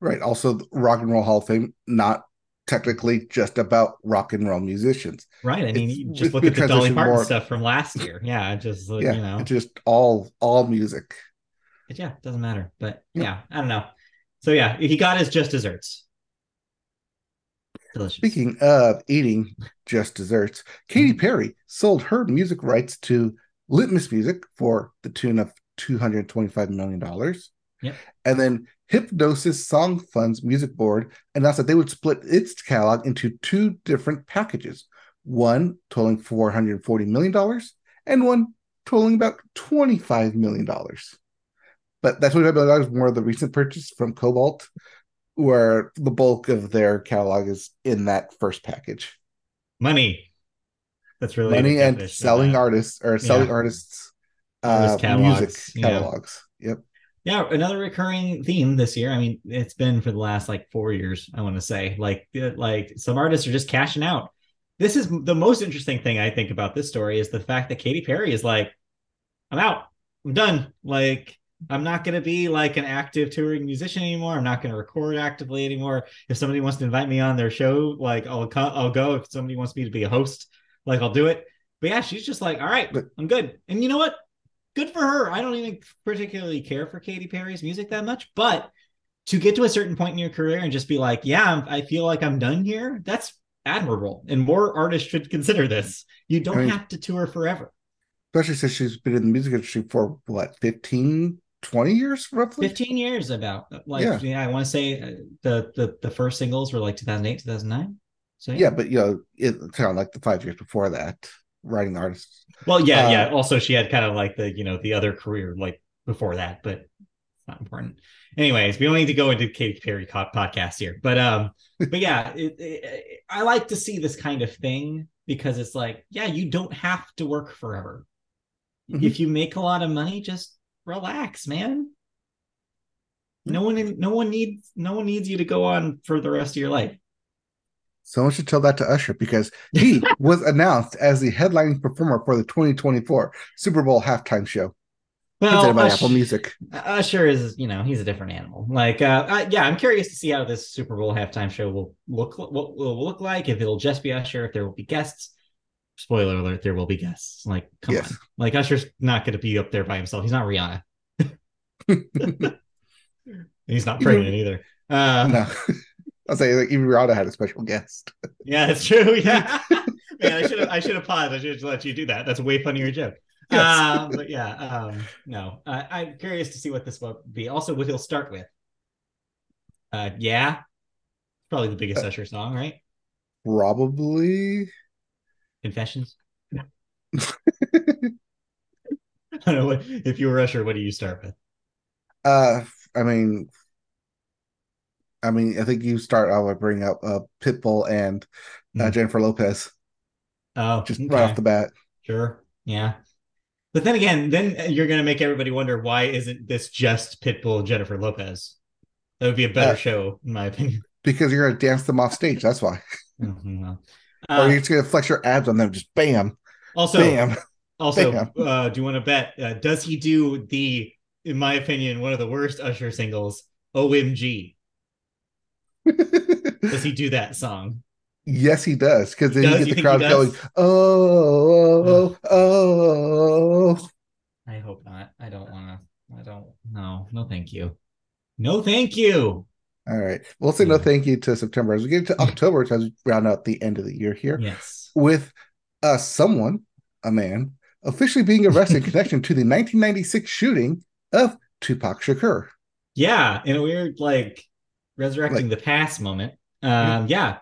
S1: Right. Also, Rock and Roll Hall of Fame not technically just about rock and roll musicians.
S2: Right. I mean, it's, just look at the Dolly Parton more, stuff from last year. Yeah, just yeah, you know,
S1: just all all music.
S2: But yeah, doesn't matter. But yeah. yeah, I don't know. So yeah, he got his just desserts.
S1: Delicious. Speaking of eating just desserts, Katy mm-hmm. Perry sold her music rights to Litmus Music for the tune of $225 million.
S2: Yep.
S1: And then Hipgnosis Song Fund's music board announced that they would split its catalog into two different packages one totaling $440 million and one totaling about $25 million. But that's what $25 million is more of the recent purchase from Kobalt, where the bulk of their catalog is in that first package.
S2: Money. That's really
S1: money and selling artists or selling yeah. artists uh, music catalogs. Yep
S2: yeah another recurring theme this year. I mean it's been for the last like four years i want to say. Like like some artists are just cashing out. This is the most interesting thing i think about this story is the fact that Katy Perry is like i'm out. I'm done. Like i'm not going to be like an active touring musician anymore. I'm not going to record actively anymore. If somebody wants to invite me on their show like i'll i'll go. If somebody wants me to be a host like i'll do it. But yeah she's just like all right i'm good. And you know what good for her. I don't even particularly care for Katy Perry's music that much, but to get to a certain point in your career and just be like, yeah, I feel like I'm done here, that's admirable. And more artists should consider this. You don't I mean, have to tour forever.
S1: Especially since she's been in the music industry for what, 15 20 years roughly
S2: 15 years about like yeah,
S1: Yeah.
S2: i want to say uh, the, the the first singles were like 2008 2009 so
S1: yeah but you know it kind of like the five years before that writing artists
S2: well yeah
S1: Uh,
S2: yeah also she had kind of like the you know the other career like before that but it's not important. Anyways we don't need to go into katy perry co- podcast here but um [laughs] but yeah it, it, i like to see this kind of thing because it's like yeah you don't have to work forever.
S1: Mhm.
S2: if you make a lot of money just relax man. No one no one needs no one needs you to go on for the rest of your life
S1: someone should tell that to usher because he [laughs] was announced as the headlining performer for the 2024 super bowl halftime show presented by
S2: Ush-
S1: apple music
S2: Usher is, you know, he's a different animal. Like, uh, I, yeah, I'm curious to see how this Super Bowl halftime show will look. What will look like if it'll just be Usher, if there will be guests. Spoiler alert: there will be guests. Like, come
S1: Yes.
S2: on, like Usher's not going to be up there by himself. He's not Rihanna. [laughs] [laughs] He's not pregnant either. Uh,
S1: no i'll say like even rihanna had a special guest
S2: Yeah, that's true. [laughs] Yeah, [laughs] man, I should have. I should have paused. I should have let you do that. That's a way funnier joke.
S1: Yes.
S2: Um, but yeah, um, no, I, I'm curious to see what this will be. Also, what he'll start with. Uh, yeah, probably the biggest Usher song, right?
S1: probably
S2: Confessions. [laughs] I don't know what if you were Usher. What do you start with?
S1: uh i mean i mean i think you start i would bring up uh pitbull and uh,
S2: Hmm.
S1: jennifer lopez
S2: Oh,
S1: just
S2: okay.
S1: right off the bat
S2: Sure. Yeah. But then again, then you're going to make everybody wonder why isn't this just Pitbull and Jennifer Lopez? That would be a better
S1: Uh,
S2: show, in my opinion. [laughs]
S1: because you're gonna dance them off stage that's why
S2: Mhm, [laughs] well.
S1: or
S2: Uh,
S1: you're just gonna flex your abs on them just bam
S2: also,
S1: bam [laughs]
S2: also,
S1: bam.
S2: uh, do you want to bet? Uh, does he do the, in my opinion, one of the worst Usher singles, "OMG"? Does he do that song?
S1: Yes, he does. Because then
S2: Does?
S1: you get the crowd going, oh, oh, oh.
S2: I hope not. I don't want to. I don't. No, no, thank you. No, thank you.
S1: All right. We'll say no thank you to September. As we get into October, as we round out the end of the year here,
S2: Yes.
S1: with uh, someone, a man, officially being arrested in [laughs] connection to the 1996 shooting of Tupac Shakur.
S2: Yeah, in a weird like resurrecting the past moment. Um, yeah,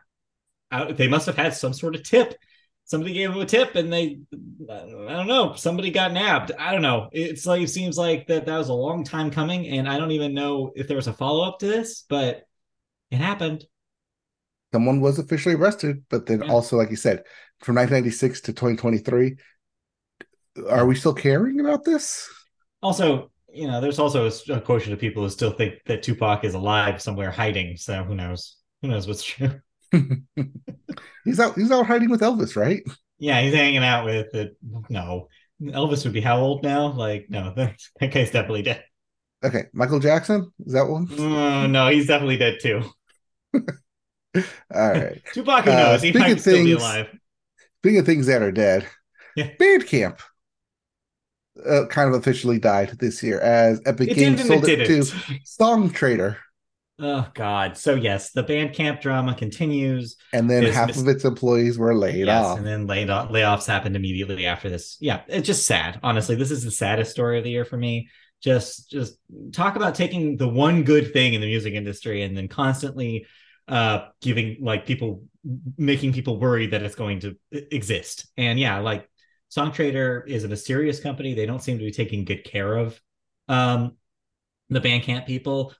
S2: Out- they must have had some sort of tip. Somebody gave them a tip, and they, I don't know, somebody got nabbed. I don't know. It's like it seems like that that was a long time coming, and I don't even know if there was a follow up to this, but it happened.
S1: Someone was officially arrested, but then
S2: Yeah.
S1: also, like you said, from 1996 to 2023, are we still caring about this?
S2: Also, you know, there's also a, a quotient of people who still think that Tupac is alive somewhere hiding. So who knows? Who knows what's true? [laughs]
S1: he's out. He's out hiding with Elvis, right?
S2: Yeah, he's hanging out with it. No, Elvis would be how old now? Like, no, that, [laughs] that guy's definitely dead.
S1: Okay, Michael Jackson is that one?
S2: Oh, no, he's definitely dead too. [laughs]
S1: All right.
S2: Tupac, who
S1: Uh,
S2: knows? He might still be alive.
S1: Speaking of things that are dead,
S2: Yeah.
S1: Bandcamp uh, kind of officially died this year as Epic
S2: It
S1: Games sold
S2: it
S1: it to. Songtradr,
S2: Oh God. So yes, the Bandcamp drama continues.
S1: and then half
S2: Miss-
S1: of its employees were laid
S2: yes,
S1: off.
S2: and then laid off, layoffs happened immediately after this. Yeah, it's just sad. Honestly, this is the saddest story of the year for me. Just, just talk about taking the one good thing in the music industry and then constantly uh giving like people making people worry that it's going to e- exist. And yeah, like Songtradr is a mysterious company. They don't seem to be taking good care of um the Bandcamp people.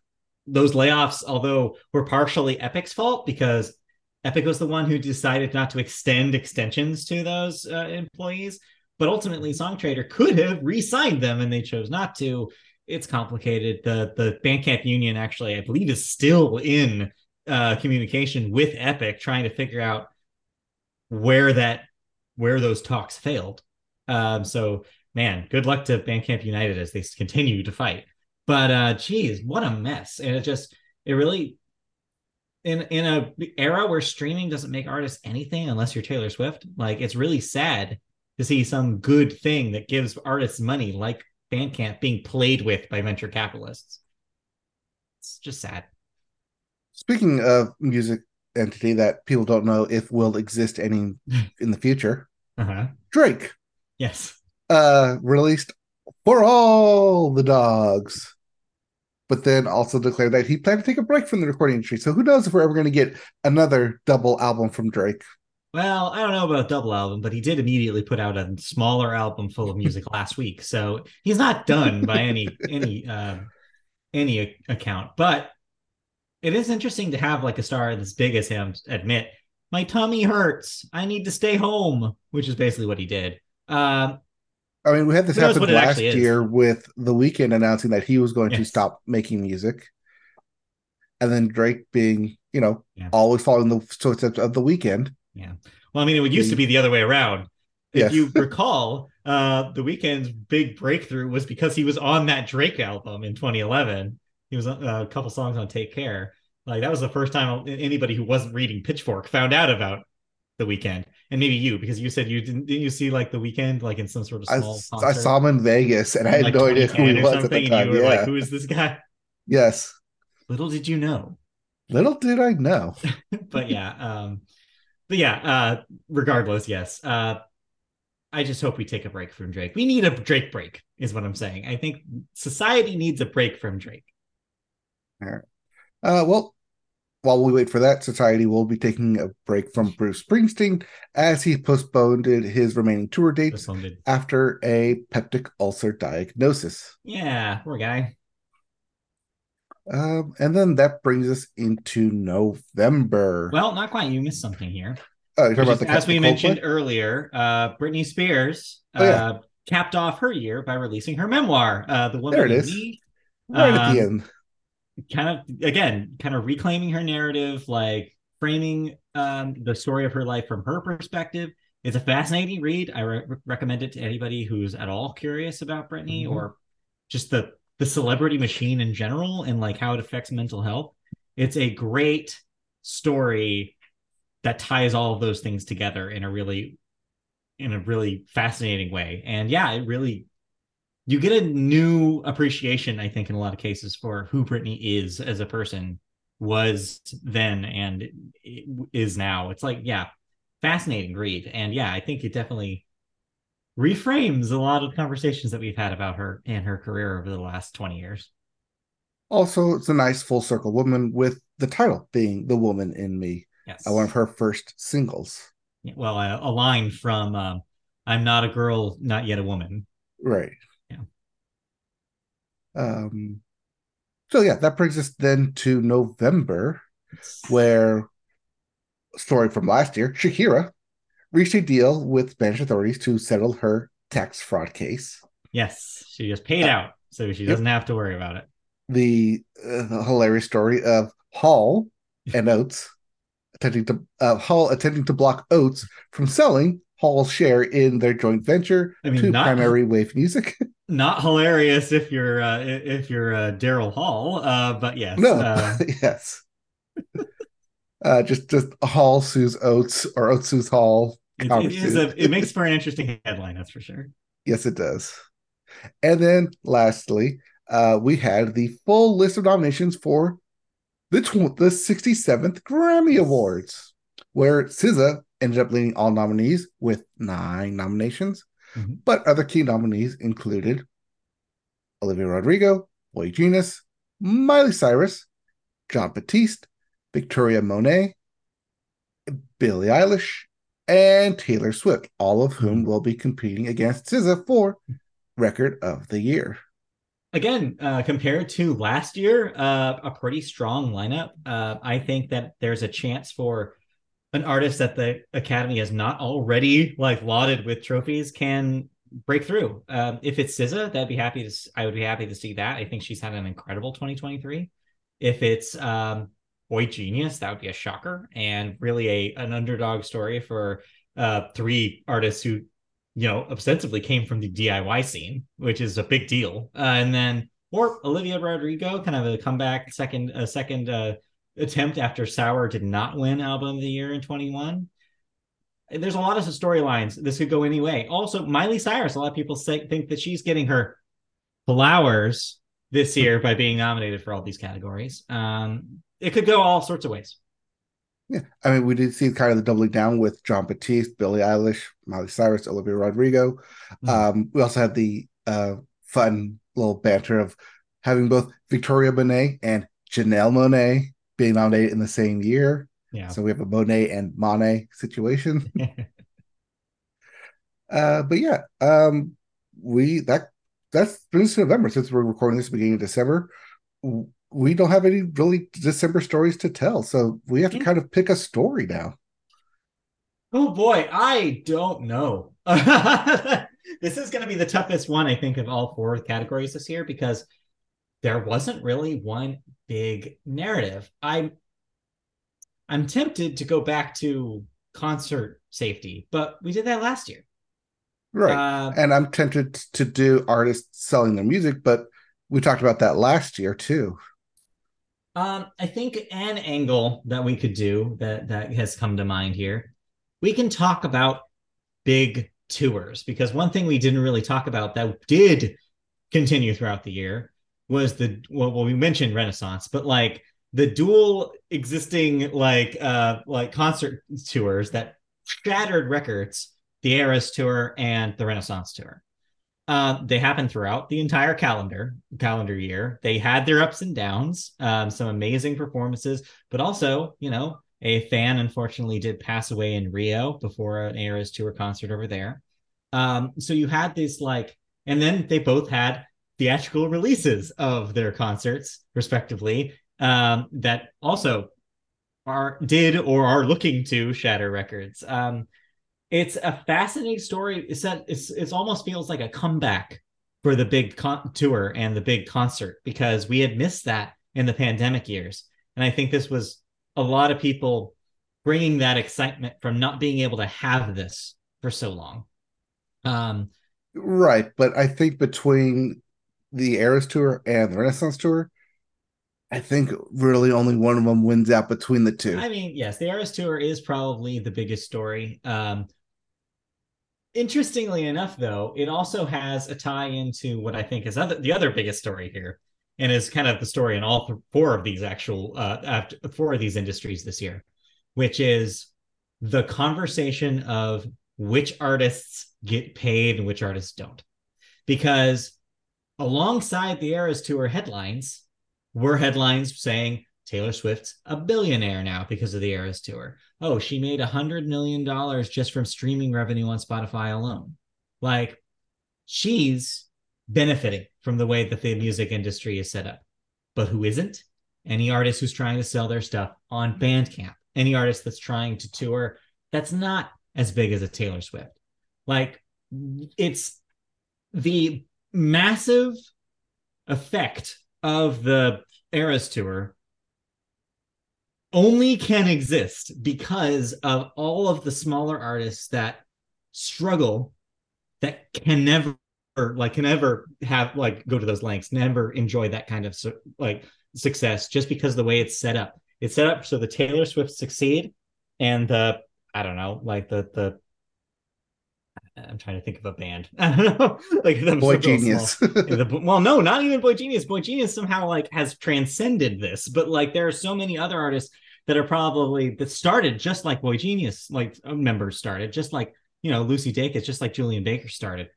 S2: Those layoffs, although were partially Epic's fault because Epic was the one who decided not to extend extensions to those uh, employees, but ultimately Songtradr could have re-signed them and they chose not to. It's complicated. The the Bandcamp union actually, I believe, is still in uh, communication with Epic, trying to figure out where that where those talks failed. Um, so man, good luck to Bandcamp United as they continue to fight. But uh, geez, what a mess! And it just it really in in a era where streaming doesn't make artists anything unless you're Taylor Swift, like it's really sad to see some good thing that gives artists money like Bandcamp being played with by venture capitalists. It's just sad.
S1: Speaking of music entity that people don't know if will exist any [laughs] in the future,
S2: Uh-huh.
S1: Drake
S2: Yes.
S1: uh released for all the dogs. But then also declared that he planned to take a break from the recording industry. So who knows if we're ever going to get another double album from Drake?
S2: Well, I don't know about double album, but he did immediately put out a smaller album full of music last week, so he's not done by any [laughs] any uh, any account. But it is interesting to have like a star as big as him admit my tummy hurts. I need to stay home, which is basically what he did. Um,
S1: I mean, we had this happen last year with The Weeknd announcing that he was going yes. to stop making music, and then Drake being, you know, yeah. always following the footsteps of The Weeknd
S2: Yeah. Well, I mean, it would used to be the other way around. If yes. you [laughs] recall, uh, The Weeknd's big breakthrough was because he was on that Drake album in 2011. He was uh, a couple songs on Take Care. Like that was the first time anybody who wasn't reading Pitchfork found out about the Weeknd, and maybe you because you said you didn't didn't you see like the Weeknd like in some sort of small.
S1: I, I saw him in Vegas, and I had like no idea who he was at the time. yeah.
S2: like, who is this guy?
S1: Yes.
S2: Little did you know.
S1: Little did I know. [laughs]
S2: but yeah, um, but yeah. Uh, regardless, yes. Uh, I just hope we take a break from Drake. We need a Drake break, is what I'm saying. I think society needs a break from Drake.
S1: All right. Uh, well, while we wait for that, society will be taking a break from Bruce Springsteen as he postponed his remaining tour dates after a peptic ulcer diagnosis.
S2: Yeah, poor guy.
S1: Um, and then that brings us into November.
S2: Well, not quite. You missed something here.
S1: Oh, is,
S2: as we mentioned earlier, uh, Britney Spears oh, yeah. uh, capped off her year by releasing her memoir, uh, "The Woman
S1: there it is. Me. Right um, at the um, end
S2: kind of again kind of reclaiming her narrative like framing um, the story of her life from her perspective. It's a fascinating read. I re- recommend it to anybody who's at all curious about britney mm-hmm. or just the the celebrity machine in general and like how it affects mental health. It's a great story that ties all of those things together in a really in a really fascinating way. And yeah it really you get a new appreciation, I think, in a lot of cases for who Britney is as a person, was then and is now. It's like, yeah, fascinating read. And yeah, I think it definitely reframes a lot of conversations that we've had about her and her career over the last 20 years.
S1: Also, it's a nice full circle woman with the title being The Woman in Me, yes. Uh, one of her first singles.
S2: Well, a, a line from uh, I'm Not a Girl, Not Yet a Woman.
S1: Right. Um, so yeah, that brings us then to November, where story from last year, Shakira reached a deal with Spanish authorities to settle her tax fraud case.
S2: Yes, she just paid uh, out, so she doesn't yep. have to worry about it.
S1: The, uh, hilarious story of Hall [laughs] and Oates attempting to uh, Hall attempting to block Oates from selling Hall's share in their joint venture I mean, to not, Primary Wave Music. [laughs]
S2: not hilarious if you're uh, if you're uh, Daryl Hall, uh, but yes,
S1: no,
S2: uh, [laughs]
S1: yes. uh, just just Hall sues Oates or Oates sues Hall.
S2: It, it, is a, it makes for an interesting headline, that's for sure.
S1: Yes, it does. And then lastly, uh, we had the full list of nominations for the tw- the 67th Grammy Awards, where SZA ended up leading all nominees with nine nominations. Mm-hmm. But other key nominees included Olivia Rodrigo, Boy Genius, Miley Cyrus, Jon Batiste, Victoria Monet, Billie Eilish, and Taylor Swift, all of whom mm-hmm. will be competing against SZA for Record of the Year.
S2: Again, uh, compared to last year, uh, a pretty strong lineup. Uh, I think that there's a chance for an artist that the Academy has not already like lauded with trophies can break through. Um, if it's SZA, that'd be happy to. I would be happy to see that. I think she's had an incredible 2023. If it's um, Boy Genius, that would be a shocker and really a an underdog story for uh, three artists who, you know, ostensibly came from the DIY scene, which is a big deal. Uh, and then or Olivia Rodrigo, kind of a comeback second, a second uh, attempt after Sour did not win Album of the Year in 21. There's a lot of storylines. This could go any way. Also, Miley Cyrus, a lot of people say, think that she's getting her flowers this year by being nominated for all these categories. Um, it could go all sorts of ways.
S1: Yeah, I mean, we did see kind of the doubling down with Jon Batiste, Billie Eilish, Miley Cyrus, Olivia Rodrigo. Mm-hmm. Um, we also had the uh, fun little banter of having both Victoria Monet and Janelle Monáe being nominated in the same year.
S2: Yeah.
S1: So we have a Monet and Monet situation. [laughs] uh, but yeah, um, we that that's been November since we're recording this beginning of December. We don't have any really December stories to tell, so we have to kind of pick a story now.
S2: Oh boy, I don't know. [laughs] this is going to be the toughest one, I think, of all four categories this year because there wasn't really one big narrative. I'm I'm tempted to go back to concert safety, but we did that last year.
S1: Right. Uh, and I'm tempted to do artists selling their music, but we talked about that last year too.
S2: Um, I think an angle that we could do that that has come to mind here, we can talk about big tours because one thing we didn't really talk about that did continue throughout the year was the well, well we mentioned Renaissance, but like the dual existing like uh like concert tours that shattered records, the Eras tour and the Renaissance tour. Uh, they happened throughout the entire calendar calendar year. They had their ups and downs, um, some amazing performances, but also, you know, a fan unfortunately did pass away in Rio before an Eras tour concert over there. Um, so you had this like, and then they both had theatrical releases of their concerts, respectively, um, that also are did or are looking to shatter records. Um, it's a fascinating story. It's that it's it's almost feels like a comeback for the big con- tour and the big concert because we had missed that in the pandemic years, and I think this was a lot of people bringing that excitement from not being able to have this for so long. Um,
S1: right, but I think between the Eras tour and the Renaissance tour, I think really only one of them wins out between the two.
S2: I mean, yes, the Eras tour is probably the biggest story. Um, interestingly enough, though, it also has a tie into what I think is other, the other biggest story here, and is kind of the story in all four of these actual uh, four of these industries this year, which is the conversation of which artists get paid and which artists don't, because alongside the Eras Tour headlines were headlines saying Taylor Swift's a billionaire now because of the Eras Tour. Oh, she made a hundred million dollars just from streaming revenue on Spotify alone. Like she's benefiting from the way that the music industry is set up. But who isn't? Any artist who's trying to sell their stuff on Bandcamp, any artist that's trying to tour that's not as big as a Taylor Swift. Like it's the massive effect of the Eras tour only can exist because of all of the smaller artists that struggle that can never like can ever have like go to those lengths never enjoy that kind of like success just because the way it's set up. It's set up so the taylor swift succeed and the i don't know like the the I'm trying to think of a band. [laughs] I don't know, [laughs] like
S1: the Boy Genius.
S2: the, [laughs] well, no, not even Boy Genius. Boy Genius somehow like has transcended this, but like there are so many other artists that are probably that started just like Boy Genius, like uh, members started, just like you know Lucy Dacus, just like Julien Baker started.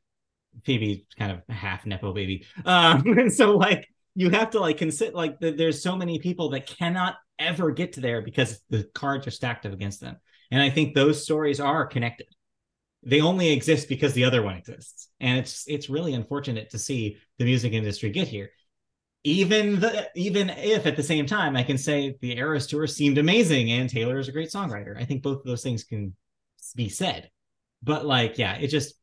S2: Phoebe kind of half nepo baby, um, and so like you have to like consider like there's so many people that cannot ever get to there because the cards are stacked up against them, and I think those stories are connected they only exist because the other one exists. And it's it's really unfortunate to see the music industry get here. Even the even if at the same time i can say the eras tour seemed amazing and taylor is a great songwriter. I think both of those things can be said. But like yeah it just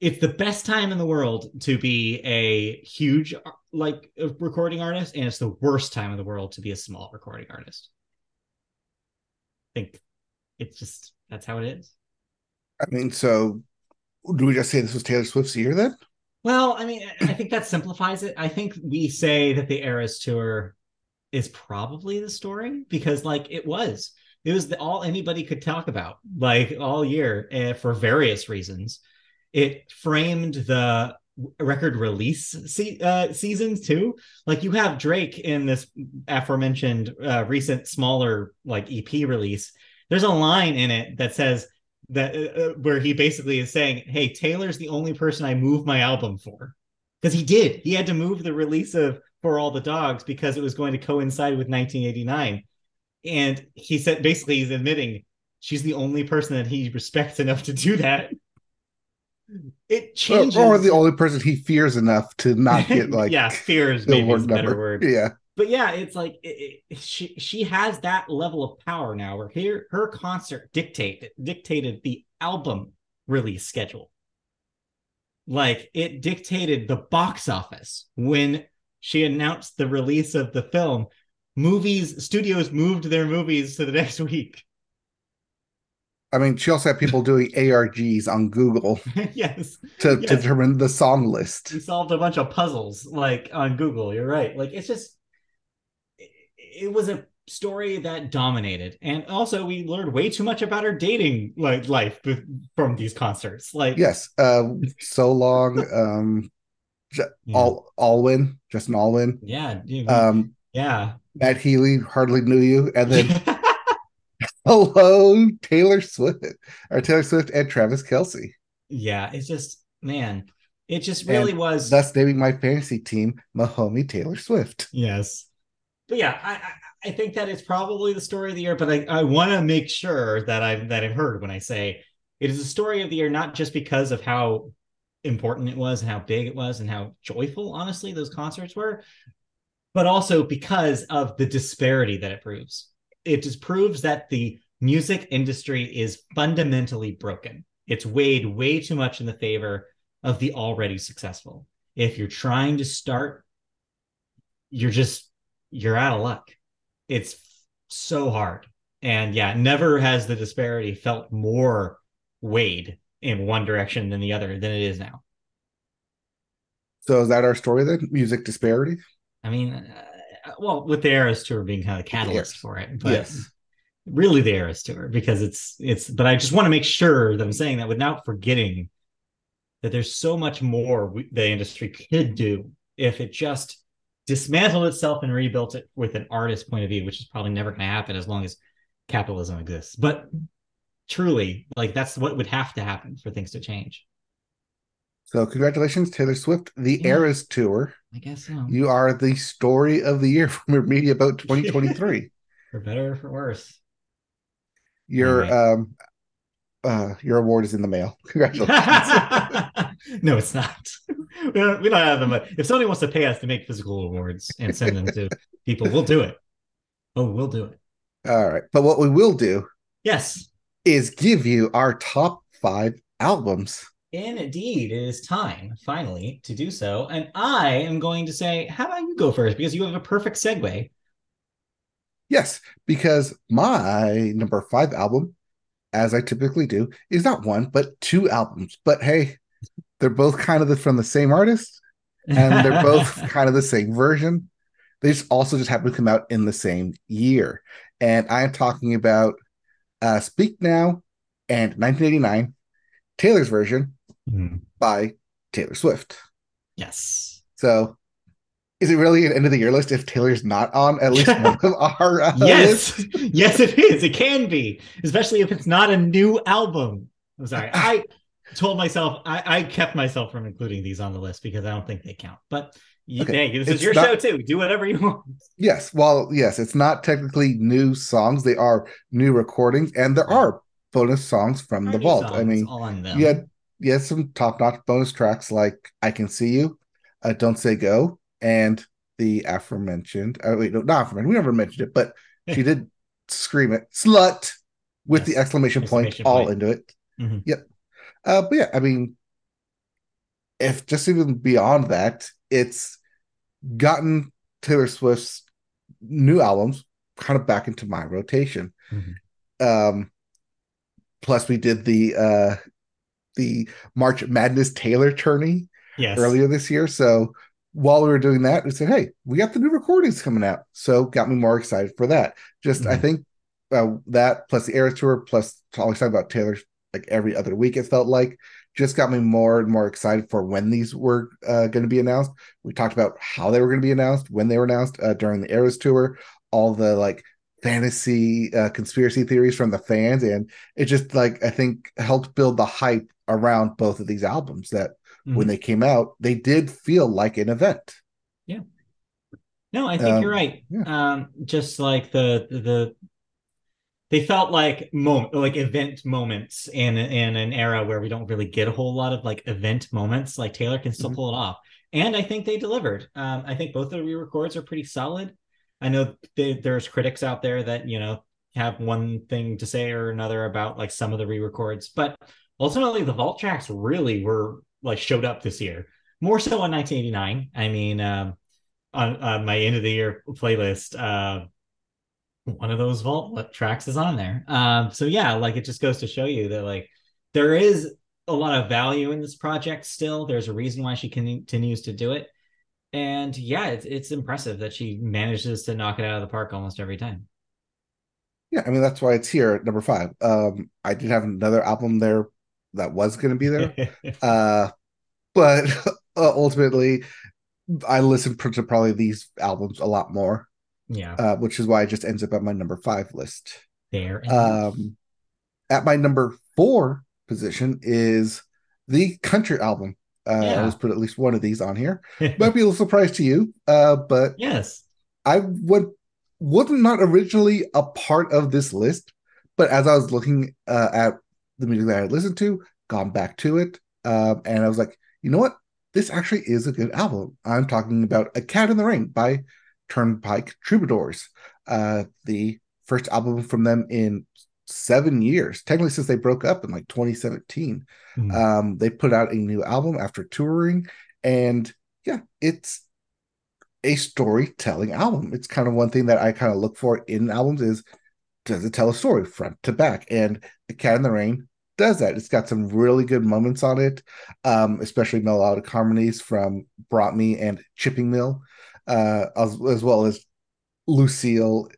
S2: it's the best time in the world to be a huge like recording artist and it's the worst time in the world to be a small recording artist. I think it's just that's how it is
S1: I mean, so do we just say this was Taylor Swift's year then?
S2: Well, I mean, I think that simplifies it. I think we say that the Eras tour is probably the story because, like, it was. It was the, all anybody could talk about, like, all year uh, for various reasons. It framed the record release se- uh, seasons too. Like, you have Drake in this aforementioned uh, recent smaller, like, EP release. There's a line in it that says, that uh, uh, where he basically is saying, "Hey, Taylor's the only person I move my album for." because he did. He had to move the release of For All the Dogs because it was going to coincide with 1989. And he said basically he's admitting she's the only person that he respects enough to do that. It changes.
S1: Or, or the only person he fears enough to not get [laughs] like
S2: yeah, fears maybe is a better word.
S1: Yeah.
S2: But yeah, it's like it, it, she she has that level of power now where her her concert dictated dictated the album release schedule. Like it dictated the box office when she announced the release of the film. Movies studios moved their movies to the [laughs] next week.
S1: I mean, she also had people doing ARGs on Google. [laughs]
S2: yes.
S1: To,
S2: yes.
S1: to determine the song list.
S2: We solved a bunch of puzzles like on Google. You're right. Like it's just it, was a story that dominated. And also we learned way too much about her dating like life from these concerts. Like
S1: Yes. Uh so long. [laughs] Um J-
S2: Yeah.
S1: all Alwyn, Justin Alwyn.
S2: yeah, dude,
S1: Um
S2: yeah.
S1: Matt Healy hardly knew you. And then [laughs] [laughs] hello, Taylor Swift. Or Taylor Swift and Travis Kelce.
S2: yeah, it's just man, it just really
S1: And
S2: was
S1: Thus naming my fantasy team Mahomie Taylor Swift.
S2: Yes. But yeah, I, I think that it's probably the story of the year, but I, I want to make sure that I've that I've heard when I say it is the story of the year, not just because of how important it was and how big it was and how joyful, honestly, those concerts were, but also because of the disparity that it proves. It just proves that the music industry is fundamentally broken. It's weighed way too much in the favor of the already successful. If you're trying to start, you're just you're out of luck. It's so hard. And yeah, never has the disparity felt more weighed in one direction than the other than it is now.
S1: So is that our story then? Music disparity?
S2: I mean, uh, well, with the Eras tour being kind of the catalyst
S1: Yes.
S2: for it, but
S1: Yes.
S2: really the Eras tour because it's it's. But I just want to make sure that I'm saying that without forgetting that there's so much more we, the industry could do if it just dismantled itself and rebuilt it with an artist point of view, which is probably never going to happen as long as capitalism exists. But truly, like that's what would have to happen for things to change.
S1: So congratulations, Taylor Swift, the
S2: Yeah.
S1: Eras Tour.
S2: I guess so.
S1: You are the story of the year [laughs] from your Media Boat [laughs] 2023.
S2: for better or for worse.
S1: Your um uh your award is in the mail. [laughs] Congratulations.
S2: no, it's not. [laughs] We don't, we don't have them. But If somebody wants to pay us to make physical awards and send them to [laughs] people, we'll do it. Oh, we'll do it.
S1: All right. But what we will do
S2: Yes,
S1: is give you our top five albums.
S2: indeed, it is time finally to do so. And I am going to say, how about you go first? Because you have a perfect segue.
S1: Yes, because my number five album, as I typically do, is not one, but two albums. But hey, they're both kind of the, from the same artist, and they're [laughs] both kind of the same version. They just also just happen to come out in the same year. And I'm talking about uh, Speak Now and 1989, Taylor's version
S2: Hmm.
S1: by Taylor Swift.
S2: yes.
S1: So is it really an end of the year list if Taylor's not on at least [laughs] one of our uh,
S2: Yes,
S1: lists? [laughs]
S2: yes, it is. It can be, especially if it's not a new album. I'm sorry. I told myself I, I kept myself from including these on the list because I don't think they count. But you,
S1: Okay,
S2: hey, this
S1: it's
S2: is your
S1: not-
S2: show too. Do whatever you want.
S1: Yes. Well, yes, it's not technically new songs. They are new recordings, and there are bonus songs from the vault. I mean, you had you had some top-notch bonus tracks like "I Can See You," uh, "Don't Say Go," and the aforementioned. Uh, wait, no, not aforementioned. We never mentioned it, but [laughs] she did scream it, "Slut!" with the
S2: Yes,
S1: exclamation point all into it.
S2: Mhm.
S1: Yep. Uh, but yeah, I mean, if just even beyond that, it's gotten Taylor Swift's new albums kind of back into my rotation.
S2: Mhm.
S1: Um, plus we did the uh the March Madness Taylor tourney
S2: Yes.
S1: earlier this year. So while we were doing that, we said, "Hey, we got the new recordings coming out," so got me more excited for that. Just I
S2: Mhm.
S1: think uh, that plus the Eras tour plus always talking about Taylor like every other week. It felt like just got me more and more excited for when these were uh, going to be announced. We talked about how they were going to be announced, when they were announced uh, during the Eras tour, all the like fantasy uh, conspiracy theories from the fans, and it just like I think helped build the hype around both of these albums that mm-hmm. when they came out, they did feel like an event.
S2: Yeah. No, I think um, you're right. Yeah. Um, just like the the they felt like moment like event moments in in an era where we don't really get a whole lot of like event moments. Like Taylor can still mm-hmm. pull it off. And I think they delivered. Um, I think both of the re-records are pretty solid. I know they, there's critics out there that, you know, have one thing to say or another about like some of the re-records, but ultimately the vault tracks really were like showed up this year more so on 1989 i mean um, on, on my end of the year playlist uh, one of those vault tracks is on there. Um, so yeah like it just goes to show you that like there is a lot of value in this project still. There's a reason why she continues to do it. And yeah it's, it's impressive that she manages to knock it out of the park almost every time.
S1: Yeah i mean that's why it's here at number five. Um i did have another album there that was going to be there. [laughs] uh, but uh, [laughs] ultimately, I listened to probably these albums a lot more.
S2: Yeah.
S1: Uh, which is why it just ends up at my number five list.
S2: There.
S1: Um, at my number four position is the country album. Uh, yeah. I was put at least one of these on here. [laughs] Might be a little surprise to you, uh, but
S2: yes,
S1: I would wasn't not originally a part of this list, but as I was looking uh, at the music that I had listened to, gone back to it, um, and I was like, you know what? This actually is a good album. I'm talking about A Cat in the Rain by Turnpike Troubadours, uh, the first album from them in seven years, technically since they broke up in like 2017. Mm. Um, they put out a new album after touring, and yeah, it's a storytelling album. It's kind of one thing that I kind of look for in albums is does it tell a story front to back? And The Cat in the Rain does that. It's got some really good moments on it, um, especially melodic harmonies from Brought Me and Chipping Mill, uh, as, as well as Lucille.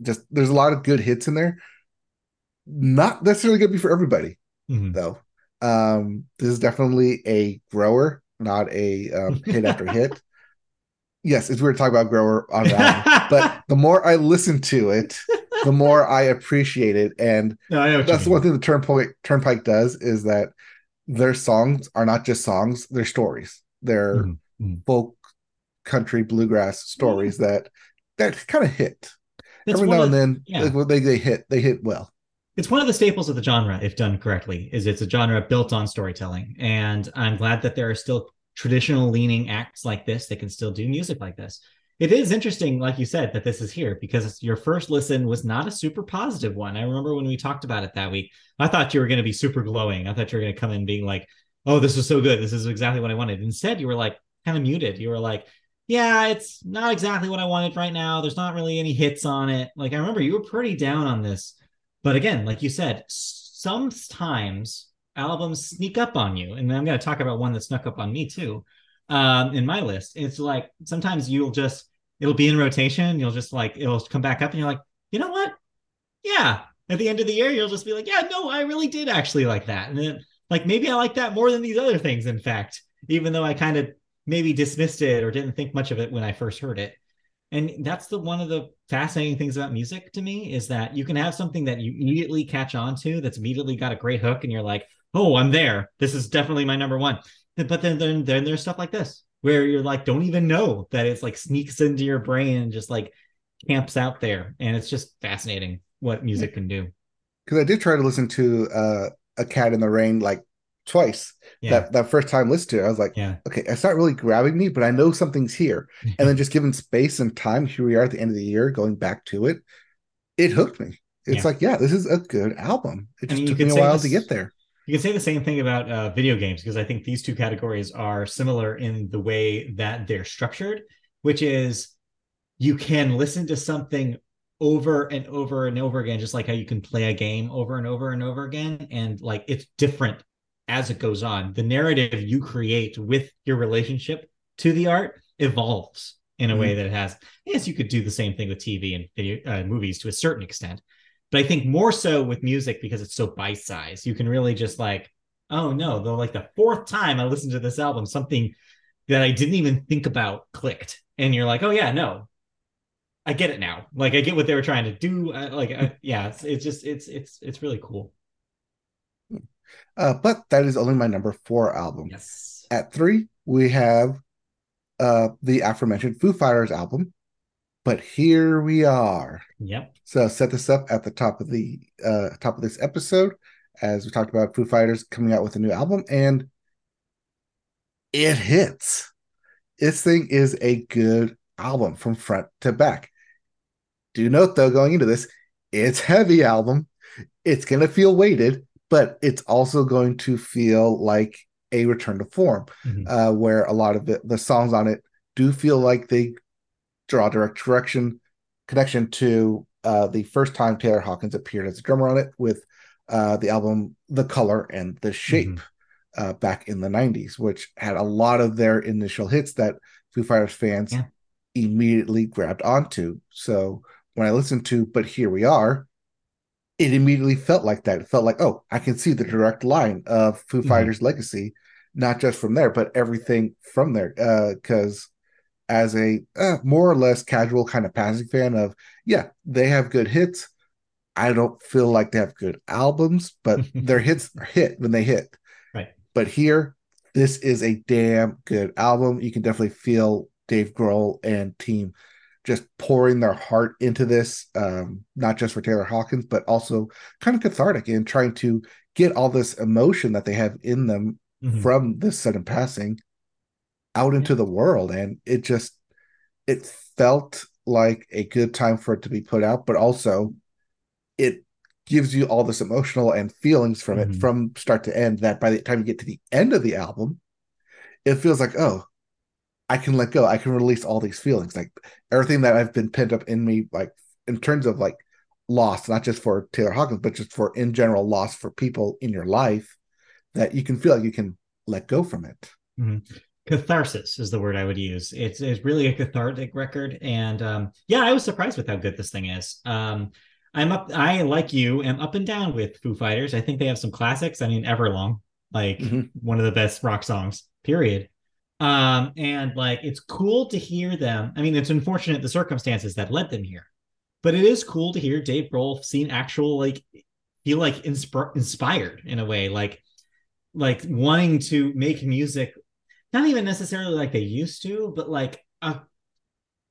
S1: Just there's a lot of good hits in there. Not necessarily going to be for everybody, mm-hmm. though. Um, this is definitely a grower, not a um, [laughs] hit after hit. Yes, it's weird to talk about grower on that, [laughs] but the more I listen to it, the more I appreciate it. And no, that's the one thing the Turnpike Turnpike does is that their songs are not just songs; they're stories. They're mm-hmm. folk, country, bluegrass stories yeah. that that kind of hit. That's Every now and then, yeah. like, they they hit they hit well.
S2: It's one of the staples of the genre, if done correctly. Is it's a genre built on storytelling, and I'm glad that there are still traditional leaning acts like this that can still do music like this it is interesting, like you said, that this is here because your first listen was not a super positive one. I remember when we talked about it that week. I thought you were going to be super glowing. I thought you were going to come in being like, "Oh, this is so good. This is exactly what I wanted." Instead, you were like kind of muted. You were like, "Yeah, it's not exactly what I wanted right now. There's not really any hits on it." Like I remember you were pretty down on this. But again, like you said, sometimes albums sneak up on you, and I'm going to talk about one that snuck up on me too. Um, in my list, it's like sometimes you'll just it'll be in rotation. You'll just like it'll come back up, and you're like, you know what? Yeah. At the end of the year, you'll just be like, yeah, no, I really did actually like that, and then like maybe I like that more than these other things. In fact, even though I kind of maybe dismissed it or didn't think much of it when I first heard it. And that's the one of the fascinating things about music to me is that you can have something that you immediately catch on to that's immediately got a great hook, and you're like, oh, I'm there. This is definitely my number one. But then, then, then there's stuff like this where you're like don't even know that it's like sneaks into your brain and just like camps out there and it's just fascinating what music can do
S1: because i did try to listen to uh, a cat in the rain like twice yeah. that that first time listen to it i was like
S2: yeah
S1: okay it's not really grabbing me but i know something's here [laughs] and then just given space and time here we are at the end of the year going back to it it hooked me it's yeah. like yeah this is a good album it just took me a while this, to get there
S2: you can say the same thing about uh, video games because I think these two categories are similar in the way that they're structured, which is you can listen to something over and over and over again, just like how you can play a game over and over and over again. And like it's different as it goes on. The narrative you create with your relationship to the art evolves in a mm-hmm. way that it has. Yes, you could do the same thing with TV and video uh, movies to a certain extent, but I think more so with music because it's so bite sized. You can really just like, oh no, the like the fourth time I listened to this album, something that I didn't even think about clicked, and you're like, oh yeah, no, I get it now. Like I get what they were trying to do. Like uh, yeah, it's, it's just it's it's it's really cool.
S1: Uh, but that is only my number four album.
S2: Yes.
S1: At three, we have uh, the aforementioned Foo Fighters album. But here we are.
S2: Yep.
S1: So set this up at the top of the uh, top of this episode, as we talked about Foo Fighters coming out with a new album, and it hits. This thing is a good album from front to back. Do note though, going into this, it's heavy album. It's gonna feel weighted, but it's also going to feel like a return to form,
S2: Mhm.
S1: uh, where a lot of the, the songs on it do feel like they draw direct direction connection to uh, the first time Taylor Hawkins appeared as a drummer on it with uh, the album The Color and the Shape uh, back in the 90s, which had a lot of their initial hits that Foo Fighters fans
S2: Yeah.
S1: immediately grabbed onto. So when I listened to But Here We Are, it immediately felt like that. It felt like, oh, I can see the direct line of Foo
S2: Mhm.
S1: Fighters' legacy, not just from there, but everything from there. Because as a uh, more or less casual kind of passing fan of, yeah, they have good hits. I don't feel like they have good albums, but [laughs] their hits are hit when they hit.
S2: Right.
S1: But here, this is a damn good album. You can definitely feel Dave Grohl and team just pouring their heart into this, um, not just for Taylor Hawkins, but also kind of cathartic in trying to get all this emotion that they have in them
S2: Mhm.
S1: from this sudden passing out into the world. And it just, it felt like a good time for it to be put out, but also it gives you all this emotional and feelings from it
S2: Mhm.
S1: from start to end that by the time you get to the end of the album, it feels like, oh, I can let go. I can release all these feelings. Like everything that I've been pent up in me, like in terms of like loss, not just for Taylor Hawkins, but just for in general loss for people in your life, that you can feel like you can let go from it.
S2: catharsis is the word I would use. It's it's really a cathartic record, and um, yeah, I was surprised with how good this thing is. Um, I'm up. I like you am up and down with Foo Fighters. I think they have some classics. I mean, Everlong, like
S1: Mhm.
S2: one of the best rock songs. Period. Um, and like it's cool to hear them. I mean, it's unfortunate the circumstances that led them here, but it is cool to hear Dave Grohl seem actual like feel like insp- inspired in a way, like like wanting to make music not even necessarily like they used to, but like a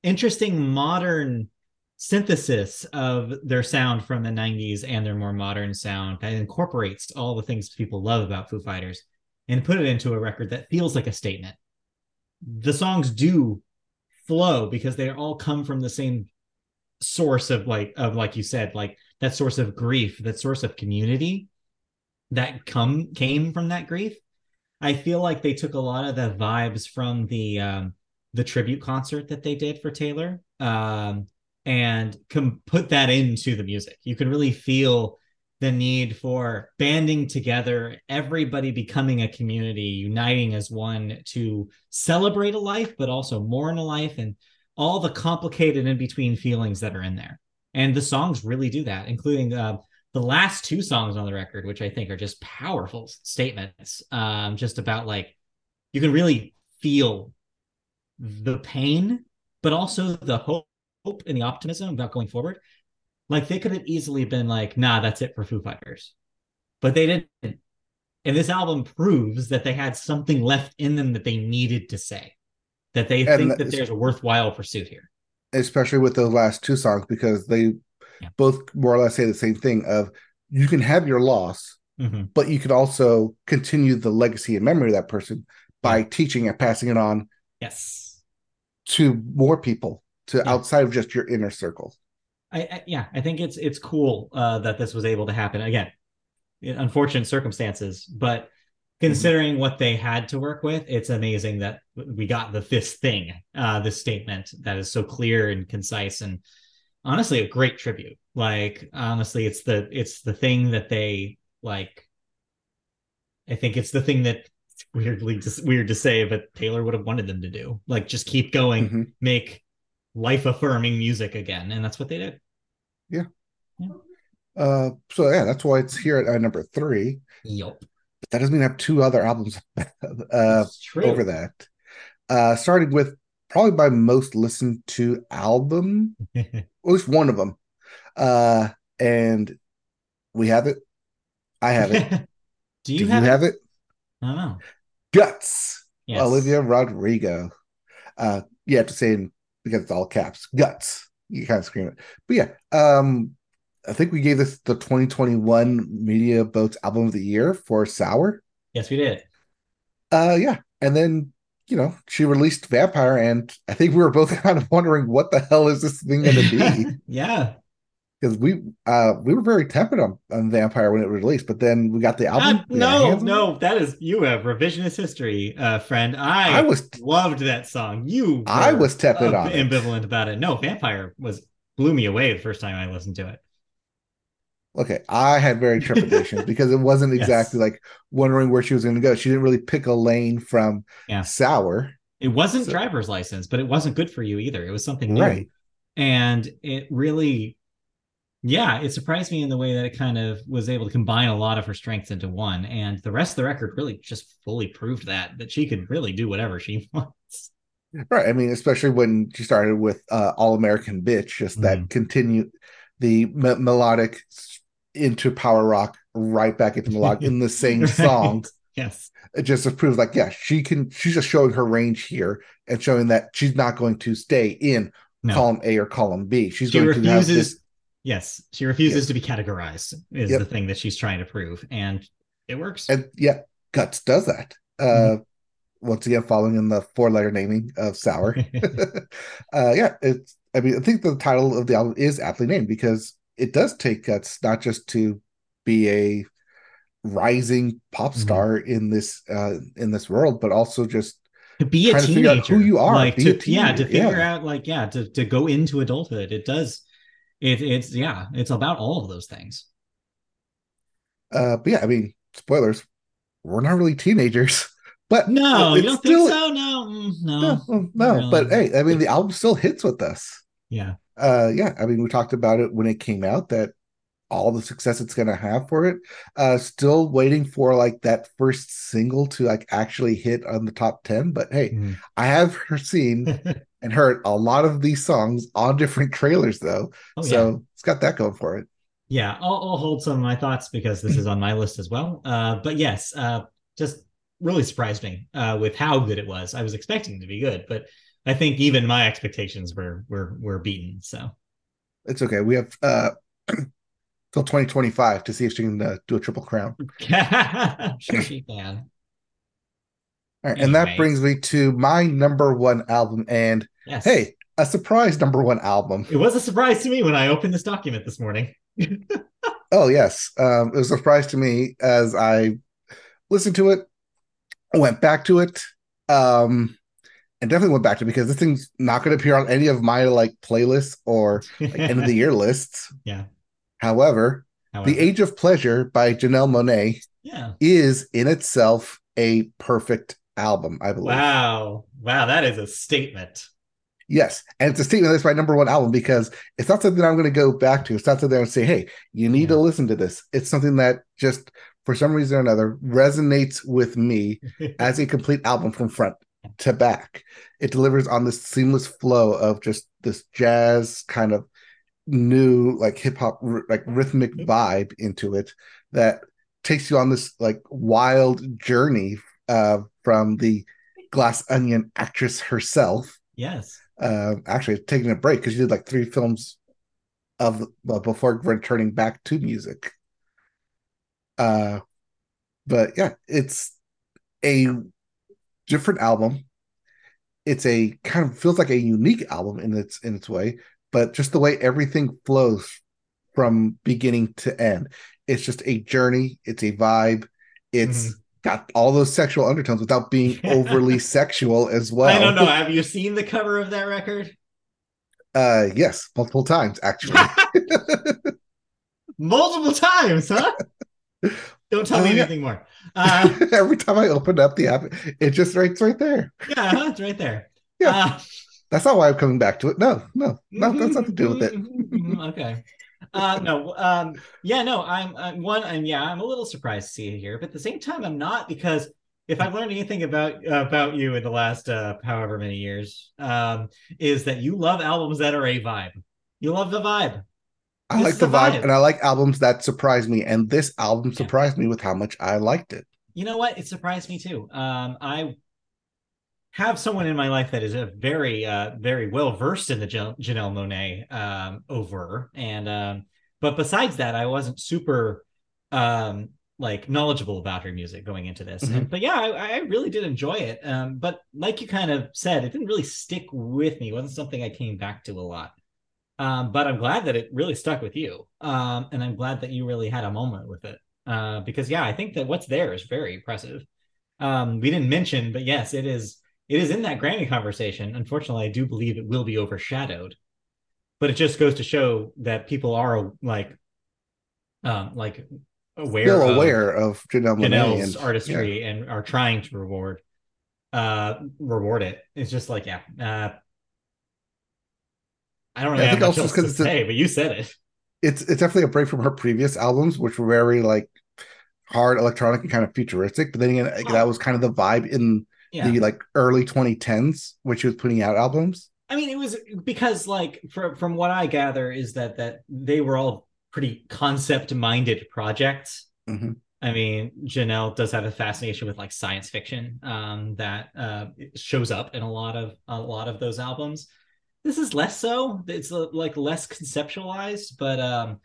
S2: interesting modern synthesis of their sound from the 90s and their more modern sound that incorporates all the things people love about Foo Fighters and put it into a record that feels like a statement. The songs do flow because they all come from the same source of like of like you said like that source of grief that source of community that come came from that grief I feel like they took a lot of the vibes from the um, the tribute concert that they did for Taylor, um, and can put that into the music. You can really feel the need for banding together, everybody becoming a community, uniting as one to celebrate a life, but also mourn a life, and all the complicated in between feelings that are in there. And the songs really do that, including uh, the last two songs on the record, which I think are just powerful statements, um, just about like you can really feel the pain, but also the hope, hope and the optimism about going forward. Like they could have easily been like, nah, that's it for Foo Fighters. But they didn't. And this album proves that they had something left in them that they needed to say, that they
S1: And
S2: think
S1: that
S2: there's a worthwhile pursuit here.
S1: especially with those last two songs because they
S2: Yeah.
S1: both more or less say the same thing of you can have your loss
S2: Mhm.
S1: but you could also continue the legacy and memory of that person by teaching and passing it on
S2: Yes.
S1: to more people to
S2: Yeah.
S1: outside of just your inner circle
S2: I, I yeah, I think it's it's cool uh, that this was able to happen again. In unfortunate circumstances, but considering what they had to work with, it's amazing that we got the this thing, uh, this statement that is so clear and concise, and honestly, a great tribute. Like honestly, it's the it's the thing that they like. I think it's the thing that weirdly just weird to say, but Taylor would have wanted them to do. Like just keep going,
S1: Mhm.
S2: make life affirming music again, and that's what they did.
S1: Uh so yeah that's why it's here at uh, number three
S2: Yup.
S1: but that doesn't mean I have two other albums [laughs] uh over that uh starting with probably my most listened to album [laughs] at least one of them uh and we have it i have it [laughs]
S2: Do you,
S1: Do
S2: have,
S1: you have it?
S2: I don't know.
S1: Guts.
S2: Yes.
S1: Olivia Rodrigo. Uh, you have to say it because it's all caps. Guts. You kind of scream it. But yeah, um, I think we gave this the 2021 Media Boats Album of the Year for Sour.
S2: Yes, we did.
S1: Uh, yeah, and then you know she released Vampire, and I think we were both [laughs] kind of wondering what the hell is this thing going to be [laughs]
S2: yeah.
S1: Because we uh we were very tepid on, on Vampire when it was released, but then we got the album.
S2: Uh,
S1: we got our
S2: no, no, that is you have revisionist history, uh, friend. I,
S1: I was
S2: loved that song. You,
S1: I was tepid on it.
S2: ambivalent about it. No, Vampire was blew me away the first time I listened to it.
S1: Okay, I had very [laughs] trepidation because it wasn't
S2: Yes.
S1: exactly like wondering where she was going to go. She didn't really pick a lane from
S2: Yeah.
S1: sour,
S2: It wasn't
S1: So-
S2: driver's license, but it wasn't good for you either. It was something new.
S1: right?
S2: And it really, yeah, it surprised me in the way that it kind of was able to combine a lot of her strengths into one. And the rest of the record really just fully proved that, that she could really do whatever she [laughs] wants.
S1: Right. I mean, especially when she started with uh, All American Bitch, just that
S2: Mhm.
S1: continue the me- melodic into power rock, right back into melodic in the [laughs] same
S2: Right.
S1: song.
S2: Yes.
S1: It just proves like, yeah, she can. She's just showing her range here and showing that she's not going to stay in
S2: No.
S1: column A or column B. She's
S2: She
S1: going to have
S2: refuses.
S1: this.
S2: Yes. She refuses
S1: Yes.
S2: to be categorized, is
S1: Yep.
S2: the thing that she's trying to prove. And it works.
S1: And yeah, Guts does that. Uh,
S2: Mm-hmm.
S1: Once again, following in the four-letter naming of Sour. [laughs] [laughs] uh yeah it's i mean i think the title of the album is aptly named because it does take guts not just to be a rising pop
S2: Mhm.
S1: star in this uh in this world but also just
S2: to be a
S1: trying to figure out
S2: teenager
S1: who you are,
S2: like to, yeah to figure
S1: yeah.
S2: out like yeah to, to go into adulthood it does it, it's yeah it's about all of those things.
S1: Uh but yeah i mean spoilers. We're not really teenagers [laughs] but
S2: no
S1: it's
S2: you don't
S1: still-
S2: think so? No Mm, no.
S1: No no,
S2: not really.
S1: but hey i mean the album still hits with us.
S2: Yeah.
S1: Uh yeah i mean we talked about it when it came out that all the success it's going to have for it uh still waiting for like that first single to like actually hit on the top 10 but hey
S2: Mhm.
S1: i have seen [laughs] and heard a lot of these songs on different trailers though.
S2: Oh, yeah.
S1: so it's got that going for it.
S2: Yeah I'll, I'll hold some of my thoughts because this is on my list as well. Uh but yes uh just really surprised me uh with how good it was. I was expecting it to be good but i think even my expectations were were were beaten so.
S1: It's okay. We have uh [clears throat] till 2025 to see if she can uh, do a triple crown. [laughs]
S2: Sure she can.
S1: All right and that brings me to my number one album and
S2: yes
S1: hey a surprise number one album
S2: It was a surprise to me when I opened this document this morning. [laughs]
S1: Oh yes, um, it was a surprise to me as I listened to it, went back to it, um, and definitely went back to it because this thing's not going to appear on any of my like playlists or like, end of the year [laughs] lists.
S2: Yeah.
S1: However,
S2: However,
S1: "The Age of Pleasure" by Janelle Monáe
S2: yeah.
S1: is in itself a perfect album. I believe.
S2: Wow. Wow. That is a statement.
S1: Yes, and it's a statement that's my number one album because it's not something I'm going to go back to. It's not something going to say, "Hey, you need to listen to this." It's something that just, for some reason or another, resonates with me [laughs] as a complete album from front to back. It delivers on this seamless flow of just this jazz kind of new, like hip hop, like rhythmic vibe into it that takes you on this like wild journey uh, from the Glass Onion actress herself
S2: yes.
S1: Uh, actually taking a break because you did like three films of well, before returning back to music. Uh, but yeah, it's a different album. It's a kind of feels like a unique album in its in its way, but just the way everything flows from beginning to end, it's just a journey. It's a vibe. It's
S2: Mhm.
S1: Got all those sexual undertones without being [laughs] overly sexual as well.
S2: I don't know. Have you seen the cover of that record?
S1: Uh, yes, multiple times actually. [laughs] [laughs]
S2: Multiple times, huh? Don't tell
S1: Oh,
S2: me
S1: yeah.
S2: anything more. Uh,
S1: Every time I open up the app, it just writes right there.
S2: yeah, it's right there.
S1: Yeah.
S2: Uh,
S1: That's not why I'm coming back to it. No, no, no, that's nothing to do with it.
S2: Mhm, okay. Uh, no. Um, yeah. No. I'm, I'm one. And yeah, I'm a little surprised to see it here, but at the same time, I'm not because if I've learned anything about about you in the last uh, however many years, um, is that you love albums that are a vibe. You love the vibe.
S1: I like the vibe, vibe, and I like albums that surprise me. And this album surprised yeah. me with how much I liked it.
S2: You know what? It surprised me too. Um, I have someone in my life that is a very, uh, very well versed in the Janelle Monáe um, over, and um, but besides that, I wasn't super um like knowledgeable about her music going into this. Mm-hmm. And, but yeah, I, I, really did enjoy it. Um, but like you kind of said, it didn't really stick with me. It wasn't something I came back to a lot. Um, but I'm glad that it really stuck with you. Um, and I'm glad that you really had a moment with it. Uh, because yeah, I think that what's there is very impressive. Um, we didn't mention, but yes, it is. It is in that Grammy conversation. Unfortunately, I do believe it will be overshadowed. But it just goes to show that people are like, um, like aware
S1: still aware of, Janelle
S2: Janelle's and, artistry yeah. and are trying to reward uh reward it. It's just like yeah. Uh I don't really yeah, have much else to say, but you said it.
S1: It's it's definitely a break from her previous albums, which were very like hard electronic and kind of futuristic. But then again, oh. that was kind of the vibe in yeah. the like early 2010s, which she was putting out albums.
S2: I mean, it was because like from from what I gather is that that they were all pretty concept minded projects. Mm-hmm. I mean, Janelle does have a fascination with like science fiction um, that uh, shows up in a lot of a lot of those albums. This is less so. It's uh, like less conceptualized, but um,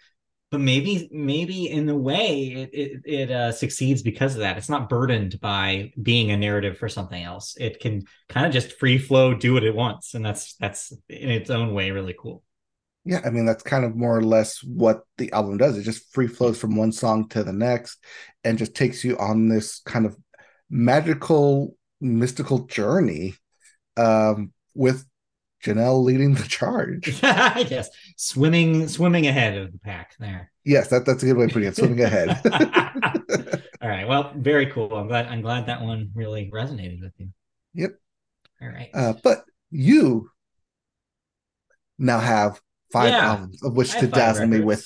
S2: but maybe maybe in a way it it, it uh, succeeds because of that. It's not burdened by being a narrative for something else. It can kind of just free flow, do what it wants, and that's that's in its own way really cool.
S1: Yeah, I mean that's kind of more or less what the album does. It just free flows from one song to the next and just takes you on this kind of magical mystical journey um, with Janelle leading the charge. [laughs]
S2: yes, swimming swimming ahead of the pack there.
S1: Yes, that, that's a good way of putting it. Swimming ahead. [laughs] [laughs]
S2: All right. Well, very cool. I'm glad I'm glad that one really resonated with you.
S1: Yep.
S2: All right.
S1: Uh, but you now have five yeah, albums of which to dazzle me with.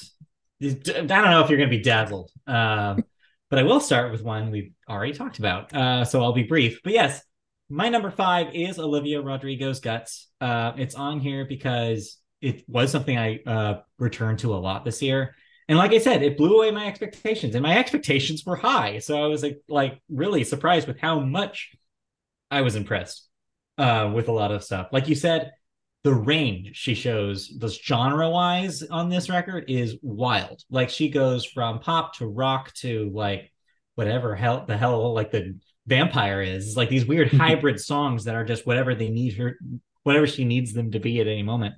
S2: I don't know if you're going to be dazzled, um, but I will start with one we've already talked about. Uh, so I'll be brief. But yes, my number five is Olivia Rodrigo's Guts. Uh, it's on here because it was something I uh, returned to a lot this year. And like I said, it blew away my expectations, and my expectations were high. So I was like, like really surprised with how much I was impressed uh, with a lot of stuff. Like you said, the range she shows, this genre wise on this record is wild. Like she goes from pop to rock to like whatever hell the hell like the vampire is. like these weird hybrid songs that are just whatever they need her, whatever she needs them to be at any moment.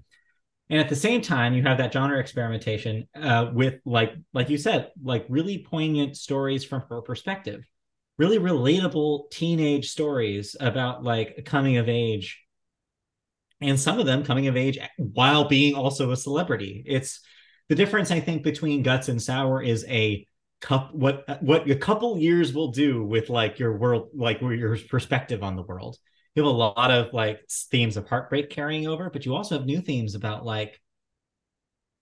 S2: And at the same time, you have that genre experimentation uh, with like like you said, like really poignant stories from her perspective, really relatable teenage stories about like coming of age and some of them coming of age while being also a celebrity. It's the difference I think between Guts and Sour is a cup what what a couple years will do with like your world like your perspective on the world. You have a lot of like themes of heartbreak carrying over, but you also have new themes about like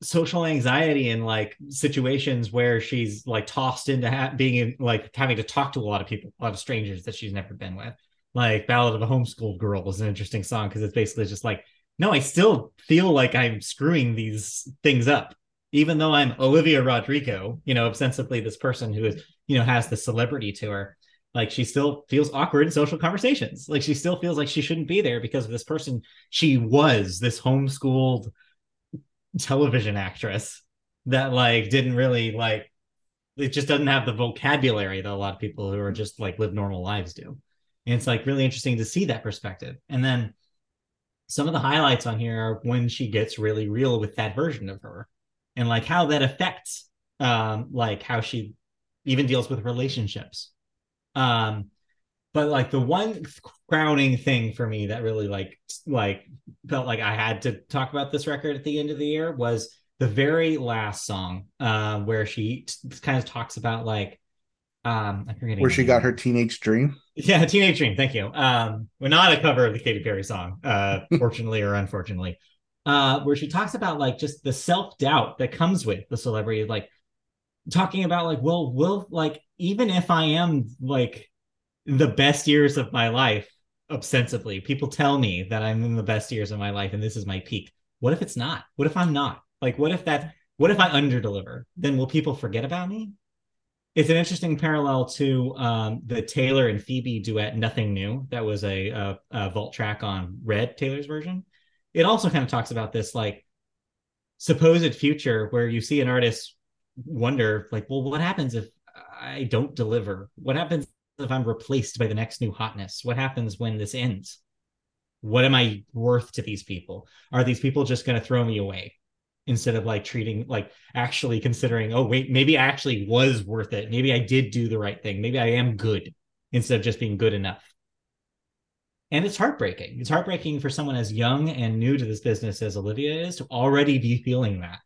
S2: social anxiety and like situations where she's like tossed into ha- being in, like having to talk to a lot of people, a lot of strangers that she's never been with like Ballad of a Homeschooled Girl was an interesting song because it's basically just like, no, I still feel like I'm screwing these things up, even though I'm Olivia Rodrigo, you know, ostensibly this person who is, you know, has the celebrity to her. Like she still feels awkward in social conversations. Like she still feels like she shouldn't be there because of this person she was, this homeschooled television actress that like didn't really like it just doesn't have the vocabulary that a lot of people who are just like live normal lives do. And it's like really interesting to see that perspective. And then some of the highlights on here are when she gets really real with that version of her and like how that affects um like how she even deals with relationships. Um but like the one crowning thing for me that really like like felt like I had to talk about this record at the end of the year was the very last song uh, where she t- kind of talks about like um I'm forgetting
S1: where she got her teenage dream.
S2: Yeah, teenage dream. Thank you. Um, we're not a cover of the Katy Perry song, uh, [laughs] fortunately or unfortunately. Uh, where she talks about like just the self doubt that comes with the celebrity, like talking about like, well, will like even if I am like the best years of my life, ostensibly, people tell me that I'm in the best years of my life and this is my peak. What if it's not? What if I'm not? Like, what if that what if I underdeliver? Then will people forget about me? It's an interesting parallel to um, the Taylor and Phoebe duet "Nothing New." That was a, a, a vault track on Red Taylor's version. It also kind of talks about this like supposed future where you see an artist wonder like, well, what happens if I don't deliver? What happens if I'm replaced by the next new hotness? What happens when this ends? What am I worth to these people? Are these people just going to throw me away instead of like treating like actually considering, oh, wait, maybe I actually was worth it. Maybe I did do the right thing. Maybe I am good instead of just being good enough. And it's heartbreaking. It's heartbreaking for someone as young and new to this business as Olivia is to already be feeling that.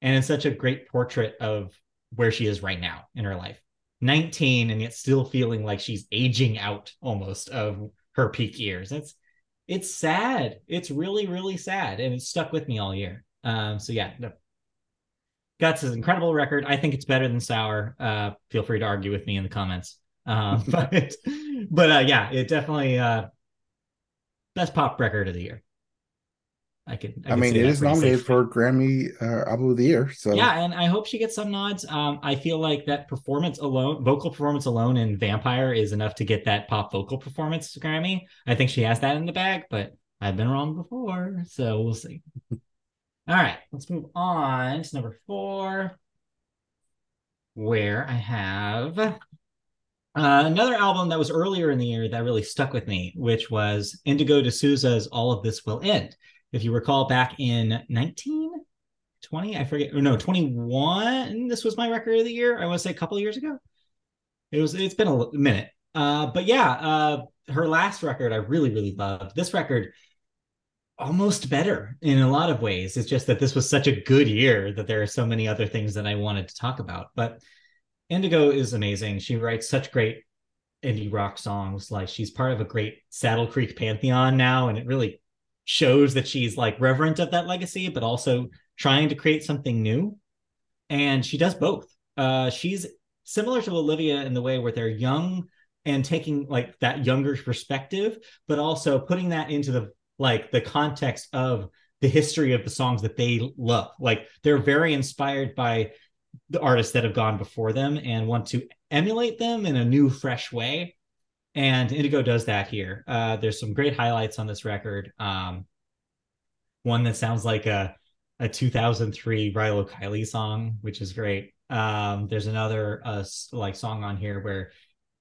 S2: And it's such a great portrait of where she is right now in her life. 19 and yet still feeling like she's aging out almost of her peak years. It's it's sad. It's really really sad and it's stuck with me all year. Um so yeah. Guts is an incredible record. I think it's better than Sour. Uh feel free to argue with me in the comments. Um [laughs] but but uh yeah, it definitely uh best pop record of the year. I could.
S1: I, I mean, it is nominated for Grammy uh, Album of the Year. So
S2: yeah, and I hope she gets some nods. Um, I feel like that performance alone, vocal performance alone in Vampire is enough to get that pop vocal performance Grammy. I think she has that in the bag, but I've been wrong before, so we'll see. [laughs] All right, let's move on to number four, where I have uh, another album that was earlier in the year that really stuck with me, which was Indigo De Souza's "All of This Will End." if you recall back in 1920, I forget, or no, 21, this was my record of the year. I want to say a couple years ago. It was, it's been a minute. Uh, but yeah, uh, her last record I really, really loved. This record, almost better in a lot of ways. It's just that this was such a good year that there are so many other things that I wanted to talk about. But Indigo is amazing. She writes such great indie rock songs. Like she's part of a great Saddle Creek pantheon now, and it really shows that she's like reverent of that legacy, but also trying to create something new. And she does both. Uh, she's similar to Olivia in the way where they're young and taking like that younger perspective, but also putting that into the like the context of the history of the songs that they love. Like they're very inspired by the artists that have gone before them and want to emulate them in a new, fresh way and Indigo does that here. Uh, there's some great highlights on this record. Um, one that sounds like a a 2003 Rilo Kiley song, which is great. Um, there's another uh, like song on here where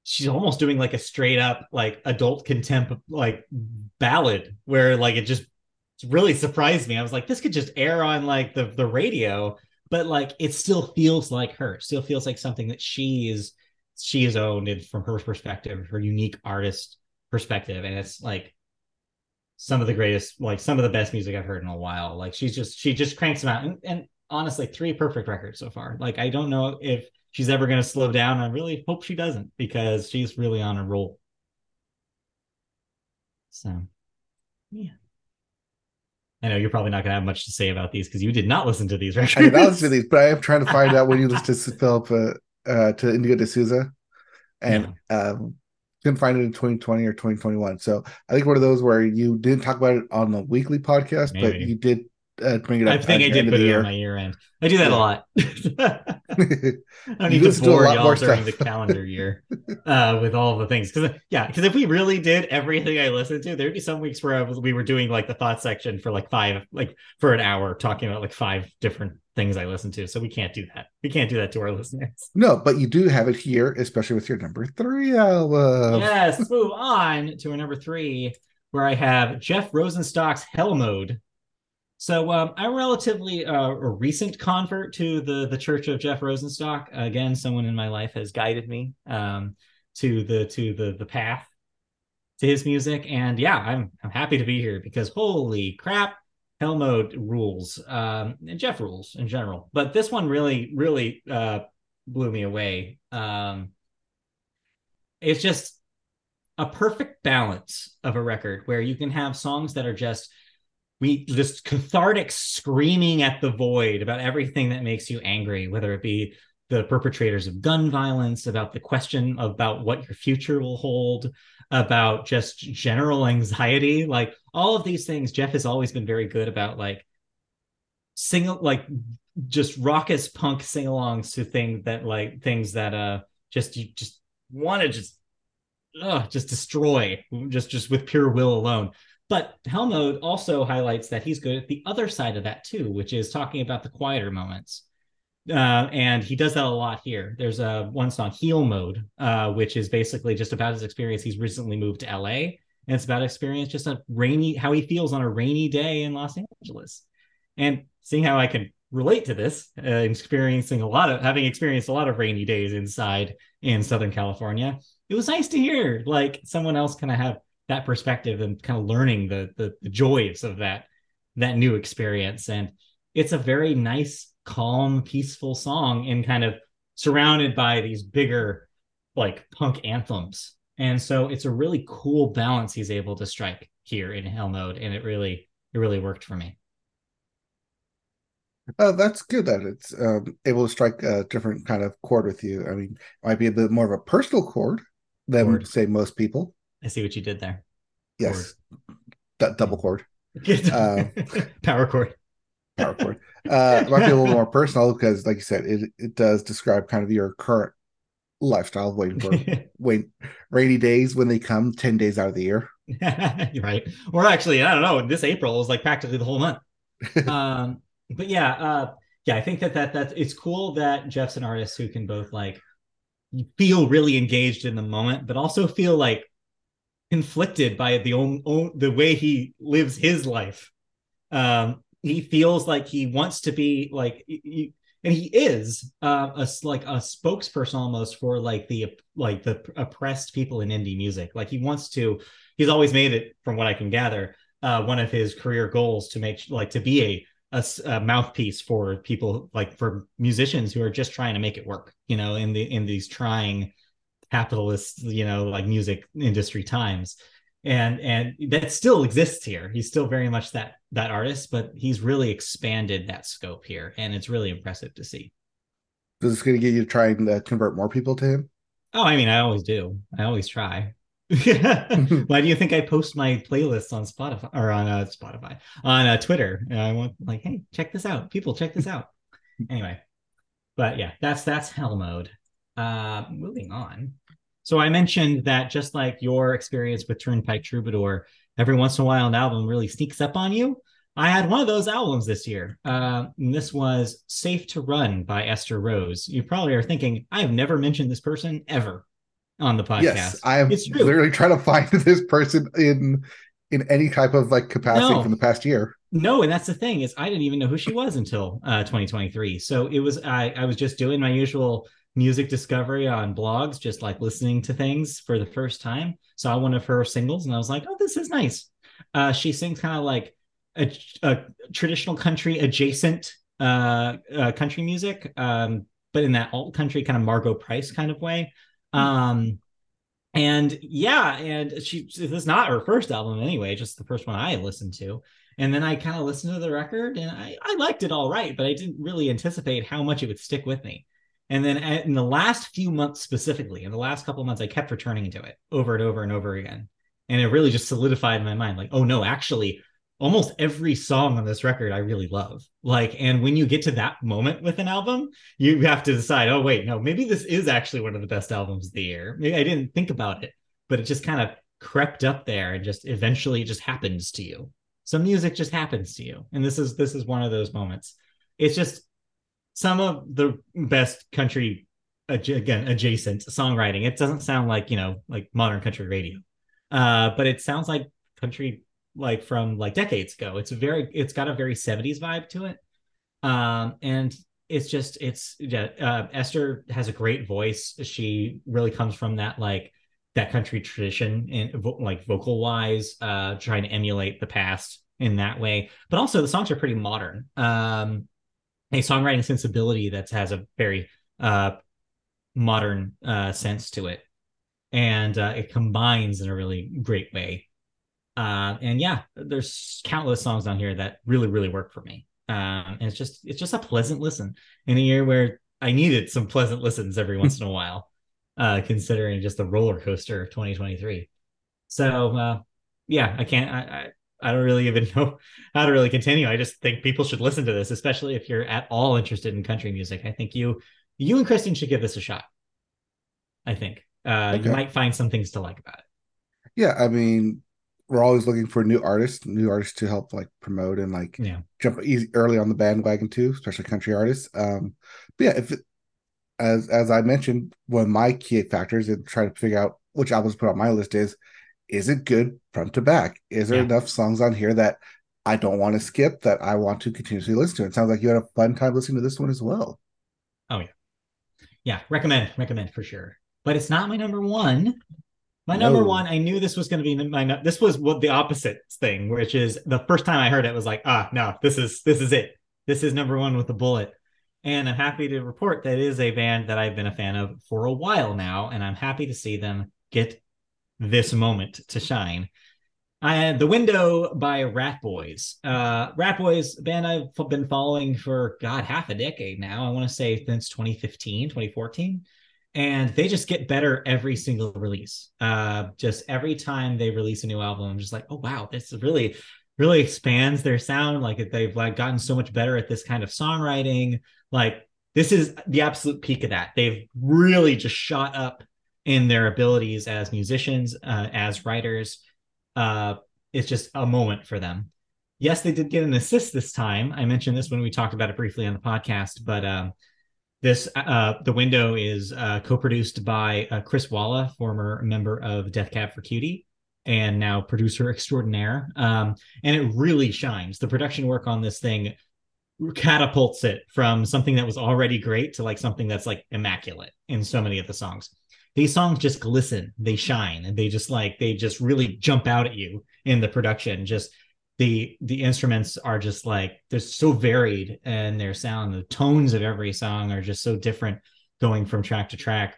S2: she's almost doing like a straight up like adult contempt like ballad where like it just really surprised me. I was like, this could just air on like the the radio, but like it still feels like her. Still feels like something that she is she is owned and from her perspective, her unique artist perspective. And it's like some of the greatest, like some of the best music I've heard in a while. Like she's just she just cranks them out. And, and honestly, three perfect records so far. Like I don't know if she's ever gonna slow down. I really hope she doesn't because she's really on a roll. So yeah. I know you're probably not going to have much to say about these because you did not listen to these records. I
S1: did not listen to [laughs] these, but I am trying to find out when you listen to [laughs] Philip uh, uh, to Indigo De Souza, and yeah. um, couldn't find it in 2020 or 2021. So I think one of those where you didn't talk about it on the weekly podcast, Maybe. but you did uh, bring it up.
S2: I think I did put it year. on my year end. I do that yeah. a lot. [laughs] [laughs] I need to bore y'all during the calendar year [laughs] uh, with all the things. Because yeah, because if we really did everything I listened to, there'd be some weeks where was, we were doing like the thought section for like five, like for an hour, talking about like five different things I listened to. So we can't do that. We can't do that to our listeners.
S1: No, but you do have it here, especially with your number three album.
S2: Yes, move on to a number three, where I have Jeff Rosenstock's Hell Mode. So um, I'm relatively uh, a recent convert to the the Church of Jeff Rosenstock. Again, someone in my life has guided me um, to the to the the path to his music, and yeah, I'm I'm happy to be here because holy crap, Hell Mode rules, um, and Jeff rules in general. But this one really really uh, blew me away. Um, it's just a perfect balance of a record where you can have songs that are just we this cathartic screaming at the void about everything that makes you angry, whether it be the perpetrators of gun violence, about the question about what your future will hold, about just general anxiety, like all of these things. Jeff has always been very good about like single like just raucous punk sing-alongs to things that like things that uh just you just want to just uh, just destroy just just with pure will alone. But Hell Mode also highlights that he's good at the other side of that too, which is talking about the quieter moments. Uh, and he does that a lot here. There's a one song, Heal Mode, uh, which is basically just about his experience. He's recently moved to LA, and it's about experience just a rainy, how he feels on a rainy day in Los Angeles. And seeing how I can relate to this, uh, experiencing a lot of having experienced a lot of rainy days inside in Southern California, it was nice to hear like someone else kind of have that perspective and kind of learning the, the the joys of that that new experience. And it's a very nice, calm, peaceful song, and kind of surrounded by these bigger like punk anthems. And so it's a really cool balance he's able to strike here in Hell Mode, and it really it really worked for me.
S1: Oh, that's good that it's um, able to strike a different kind of chord with you. I mean, it might be a bit more of a personal chord than chord. say most people.
S2: I see what you did there.
S1: Yes, D- double chord. [laughs]
S2: uh, power chord.
S1: Power chord. Uh, might be a little more personal because, like you said, it it does describe kind of your current lifestyle, waiting for [laughs] wait rainy days when they come, ten days out of the year. [laughs]
S2: right. Or actually, I don't know. This April is like practically the whole month. um, but yeah, uh, yeah, I think that that that it's cool that Jeff's an artist who can both like feel really engaged in the moment, but also feel like conflicted by the own, own the way he lives his life. Um, he feels like he wants to be like, he, and he is uh, a like a spokesperson almost for like the like the oppressed people in indie music. Like he wants to. He's always made it, from what I can gather, uh, one of his career goals to make like to be a a, a, mouthpiece for people like for musicians who are just trying to make it work you know in the in these trying capitalist you know like music industry times. And and that still exists here. He's still very much that that artist but he's really expanded that scope here and it's really impressive to see.
S1: Is this going to get you to try and uh, convert more people to him?
S2: Oh i mean i always do. I always try. [laughs] [laughs] Why do you think I post my playlists on Spotify or on uh, Spotify? On uh, Twitter? And I want like, hey, check this out, people, check this out. [laughs] anyway, but yeah, that's that's hell mode. Uh, moving on. So I mentioned that just like your experience with Turnpike Troubadour, every once in a while an album really sneaks up on you. I had one of those albums this year. Uh, this was Safe to Run by Esther Rose. You probably are thinking, I have never mentioned this person ever on the podcast. Yes,
S1: I am literally trying to find [laughs] this person in in any type of like capacity no. from the past year.
S2: No, and that's the thing is I didn't even know who she was until uh, 2023. So it was I I was just doing my usual music discovery on blogs, just like listening to things for the first time. Saw one of her singles and I was like, oh, this is nice. Uh, she sings kind of like a, a, traditional country adjacent uh, uh, country music, um, but in that alt country kind of Margo Price kind of way. Um, and yeah, and she this is not her first album anyway, just the first one I listened to. And then I kind of listened to the record and I, I liked it all right, but I didn't really anticipate how much it would stick with me. And then in the last few months specifically, in the last couple of months, I kept returning to it over and over and over again. And it really just solidified in my mind, like, oh no, actually, almost every song on this record I really love. Like, and when you get to that moment with an album, you have to decide, oh, wait, no, maybe this is actually one of the best albums of the year. Maybe I didn't think about it, but it just kind of crept up there and just eventually it just happens to you. Some music just happens to you. And this is this is one of those moments. It's just some of the best country again adjacent songwriting. It doesn't sound like, you know, like modern country radio. Uh, but it sounds like country like from like decades ago. It's very it's got a very 70s vibe to it. Um and it's just it's yeah, uh, Esther has a great voice. She really comes from that like that country tradition and like vocal wise uh trying to emulate the past in that way. But also the songs are pretty modern. Um a songwriting sensibility that has a very uh modern uh sense to it and uh, it combines in a really great way uh, and yeah, there's countless songs on here that really, really work for me. Um, and it's just it's just a pleasant listen in a year where I needed some pleasant listens every once in a while, uh, considering just the roller coaster of 2023. So uh, yeah, I can't. I, I don't really even [laughs] know how to really continue. I just think people should listen to this, especially if you're at all interested in country music. I think you you and Kristen should give this a shot. I think uh, okay. you might find some things to like about it.
S1: Yeah, I mean, we're always looking for new artists, new artists to help like promote and like
S2: yeah.
S1: jump easy early on the bandwagon too, especially country artists. Um, but yeah, if it, as as I mentioned, one of my key factors in trying to figure out which albums to put on my list is is it good front to back? Is there yeah. enough songs on here that I don't want to skip that I want to continuously listen to? It sounds like you had a fun time listening to this one as well.
S2: Oh yeah. Yeah, recommend, recommend for sure. But it's not my number one. My no. number one, I knew this was going to be my. This was what the opposite thing, which is the first time I heard it was like, ah, no, this is this is it. This is number one with a bullet. And I'm happy to report that it is a band that I've been a fan of for a while now, and I'm happy to see them get this moment to shine. The Window by Ratboys. Uh, Ratboys, band I've been following for, God, half a decade now. I want to say since 2015, 2014 and they just get better every single release. Uh, just every time they release a new album, I'm just like, oh wow, this really, really expands their sound. Like they've like gotten so much better at this kind of songwriting. Like this is the absolute peak of that. They've really just shot up in their abilities as musicians, uh, as writers. Uh, it's just a moment for them. Yes, they did get an assist this time. I mentioned this when we talked about it briefly on the podcast, but um, this uh, the window is uh, co-produced by uh, Chris Walla, former member of Death Cab for Cutie, and now producer extraordinaire. Um, and it really shines. The production work on this thing catapults it from something that was already great to like something that's like immaculate in so many of the songs. These songs just glisten, they shine, and they just like they just really jump out at you in the production. Just the the instruments are just like they're so varied and their sound. The tones of every song are just so different going from track to track.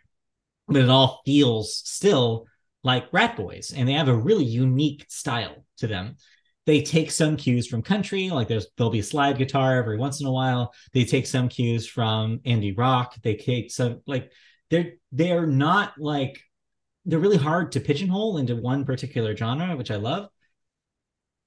S2: But it all feels still like Ratboys and they have a really unique style to them. They take some cues from country like there's there'll be slide guitar every once in a while. They take some cues from indie rock. They take some like they're they're not like they're really hard to pigeonhole into one particular genre which i love.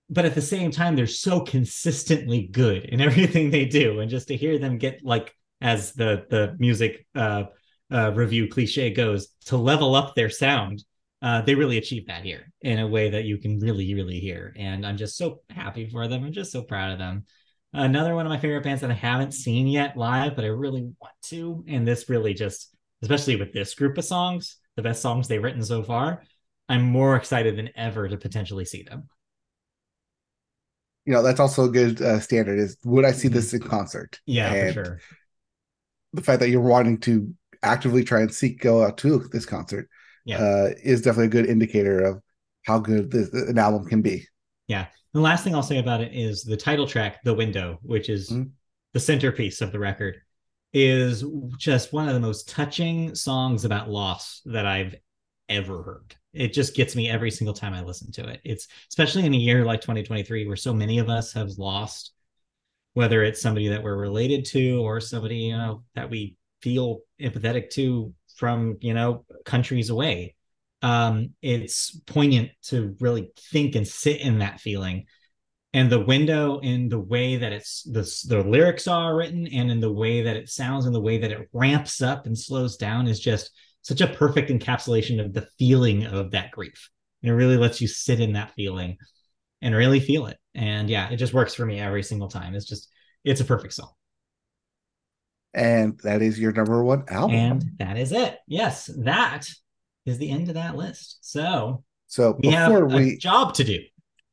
S2: But at the same time they're so consistently good in [laughs] everything they do. And just to hear them get like as the the music uh, uh, review cliche goes to level up their sound uh, they really achieve that here in a way that you can really really hear. And i'm just so happy for them. I'm just so proud of them. Another one of my favorite bands that i haven't seen yet live but i really want to and this really just especially with this group of songs the best songs they've written so far i'm more excited than ever to potentially see them.
S1: You know that's also a good uh, standard is would i see this in concert?
S2: Yeah and for sure.
S1: the fact that you're wanting to actively try and seek go out to this concert
S2: yeah.
S1: uh, is definitely a good indicator of how good this, an album can be.
S2: Yeah. The last thing i'll say about it is the title track the window which is mm-hmm. the centerpiece of the record is just one of the most touching songs about loss that i've ever heard it just gets me every single time I listen to it. It's especially in a year like 2023 where so many of us have lost, whether it's somebody that we're related to or somebody you know that we feel empathetic to from you know countries away. Um, it's poignant to really think and sit in that feeling. And the window in the way that it's the, the lyrics are written and in the way that it sounds and the way that it ramps up and slows down is just such a perfect encapsulation of the feeling of that grief. And it really lets you sit in that feeling and really feel it. And yeah, it just works for me every single time. It's just, it's a perfect song.
S1: And that is your number one album.
S2: And that is it. Yes, that is the end of that list. So,
S1: so
S2: we have we, a job to do.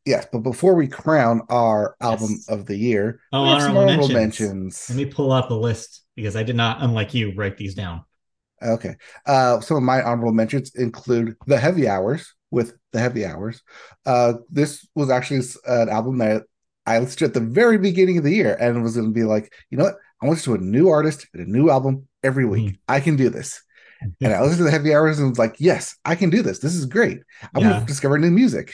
S1: Yes, but before we crown our album yes. of the year,
S2: oh, honorable, honorable mentions. mentions. Let me pull up the list because I did not, unlike you, write these down.
S1: Okay. Uh, some of my honorable mentions include The Heavy Hours with The Heavy Hours. Uh, this was actually an album that I listened to at the very beginning of the year and was going to be like, you know what? I want to a new artist and a new album every week. Mm. I can do this. and I listened to The Heavy Hours and was like, yes, I can do this. This is great. I'm yeah. going to discover new music.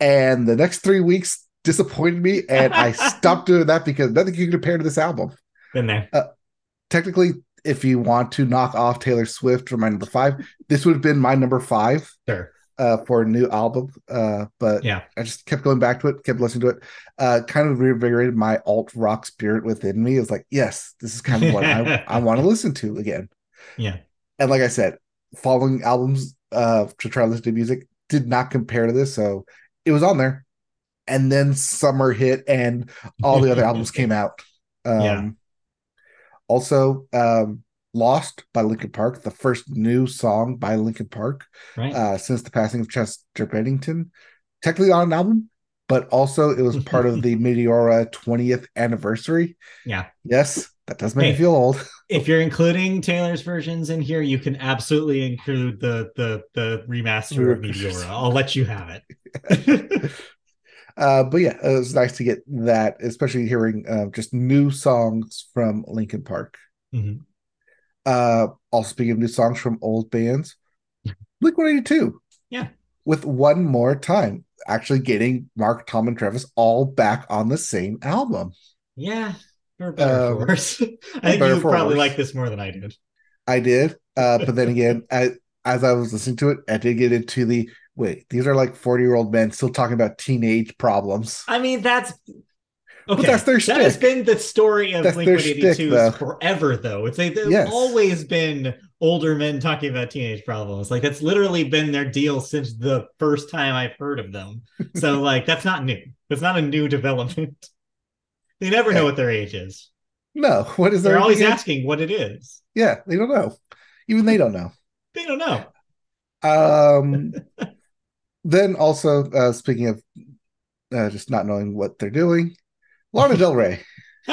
S1: And the next three weeks disappointed me and I [laughs] stopped doing that because nothing you can compare to this album.
S2: Been there.
S1: Uh, technically, if you want to knock off Taylor Swift for my number five, this would have been my number five.
S2: Sure.
S1: uh, for a new album, uh, but
S2: Yeah.
S1: I just kept going back to it, kept listening to it. Uh, kind of reinvigorated my alt rock spirit within me. It's like, yes, this is kind of what I, [laughs] I want to listen to again.
S2: Yeah.
S1: And like I said, following albums uh, to try to listen to music did not compare to this, so it was on there. And then summer hit, and all the other albums came out. [laughs] Um,
S2: Yeah.
S1: Also, um, "Lost" by Linkin Park, the first new song by Linkin Park
S2: Right.
S1: uh, since the passing of Chester Bennington. Technically on an album, but also it was part of [laughs] the Meteora 20th anniversary.
S2: yeah.
S1: Yes, that does make me feel old. [laughs]
S2: If you're including Taylor's versions in here, you can absolutely include the the the remaster of Meteora. I'll let you have it. [laughs]
S1: Uh, but yeah, it was nice to get that, especially hearing uh, just new songs from Linkin Park.
S2: Mhm.
S1: Uh, also, speaking of new songs from old bands, Blink 182.
S2: Yeah.
S1: With one more time, actually getting Mark, Tom, and Travis all back on the same album.
S2: Yeah, for [laughs] better or
S1: Um,
S2: worse. I think you probably like this more than I did.
S1: I did. Uh, but then again, [laughs] I, as I was listening to it, I did get into the wait, these are like 40 year old men still talking about teenage problems.
S2: I mean, that's okay.
S1: that's their
S2: That has been the story of
S1: That's
S2: Blink
S1: their
S2: 182
S1: though.
S2: forever, though. It's like they've
S1: Yes.
S2: always been older men talking about teenage problems. Like that's literally been their deal since the first time I've heard of them. So [laughs] like that's not new. That's not a new development. They never know what their age is.
S1: No, what is their?
S2: They're always
S1: again?
S2: asking what it is.
S1: Yeah, they don't know. Even they don't know.
S2: They don't know.
S1: Um, [laughs] then also uh, speaking of uh, just not knowing what they're doing, Lana Del Rey. [laughs] [laughs]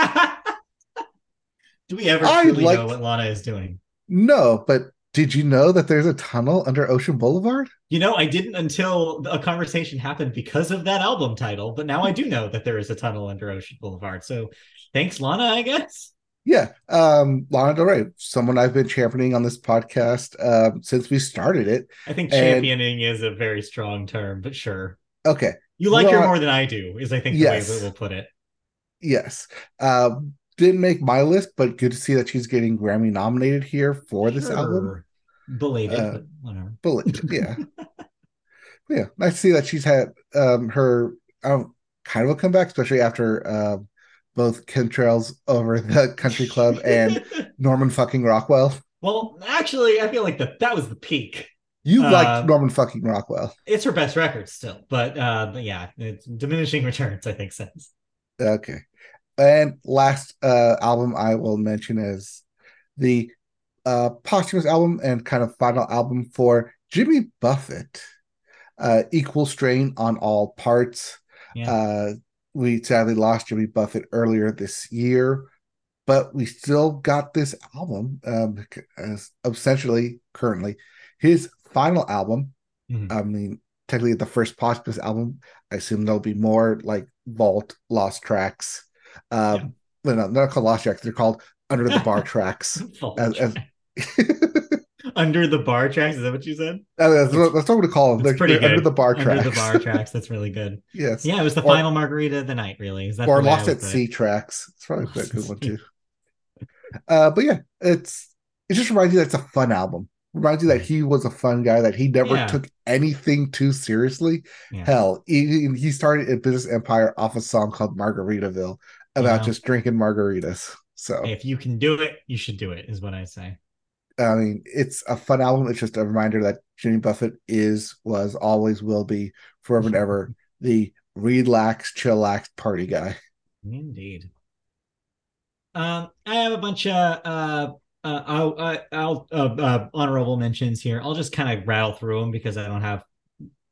S2: Do we ever truly
S1: liked-
S2: know what Lana is doing?
S1: No, but did you know that there's a tunnel under Ocean Boulevard?
S2: You know, I didn't until a conversation happened because of that album title, but now I do know that there is a tunnel under Ocean Boulevard. So thanks, Lana, I guess.
S1: Yeah, um, Lana Del Rey, someone I've been championing on this podcast um, since we started it.
S2: I think
S1: And-
S2: championing is a very strong term, but sure.
S1: Okay,
S2: You like her more than I do, is I think the
S1: yes.
S2: way that we'll put it.
S1: yes. Um, didn't make my list, but good to see that she's getting Grammy nominated here for this album.
S2: Belated,
S1: Uh,
S2: but whatever.
S1: Bullet, yeah, [laughs] yeah. Nice to see that she's had um her um kind of a comeback, especially after uh, both chemtrails over the country club and [laughs] Norman fucking Rockwell.
S2: well, actually, I feel like that that was the peak.
S1: You
S2: Uh,
S1: like Norman fucking Rockwell,
S2: It's her best record still, but uh, but yeah, it's diminishing returns. I think since
S1: okay. And last uh album I will mention is the uh posthumous album and kind of final album for Jimmy Buffett. Uh Equal Strain on All Parts.
S2: yeah,
S1: Uh, we sadly lost Jimmy Buffett earlier this year, but we still got this album um, as essentially currently his final album.
S2: Mhm.
S1: I mean, technically the first posthumous album. I assume there'll be more like Vault Lost Tracks. Um, well, no, they're not called Lost Tracks. They're called Under the Bar [laughs] Tracks. As, as, [laughs]
S2: under the bar tracks. Is that what you said?
S1: that's, what, that's what we call them.
S2: It's
S1: They're,
S2: pretty
S1: they're under the bar tracks.
S2: Under the bar [laughs] tracks. That's really good.
S1: yes.
S2: Yeah, it was the
S1: Or-
S2: final margarita of the night. Really, is that
S1: or
S2: the way I
S1: Lost at? Sea tracks. It's probably a good one too. Uh, but yeah, it's it just reminds you that it's a fun album. Reminds you that he was a fun guy. That he never
S2: Yeah.
S1: took anything too seriously.
S2: Yeah.
S1: Hell, he, he started a business empire off a song called Margaritaville about just drinking margaritas. So
S2: if you can do it, you should do it. Is what I say.
S1: I mean, it's a fun album. It's just a reminder that Jimmy Buffett is, was, always will be, forever and ever [laughs] the relax, chillax party guy.
S2: Indeed. Um, I have a bunch of uh, uh, I'll, uh, I'll uh, uh, honorable mentions here. I'll just kind of rattle through them because I don't have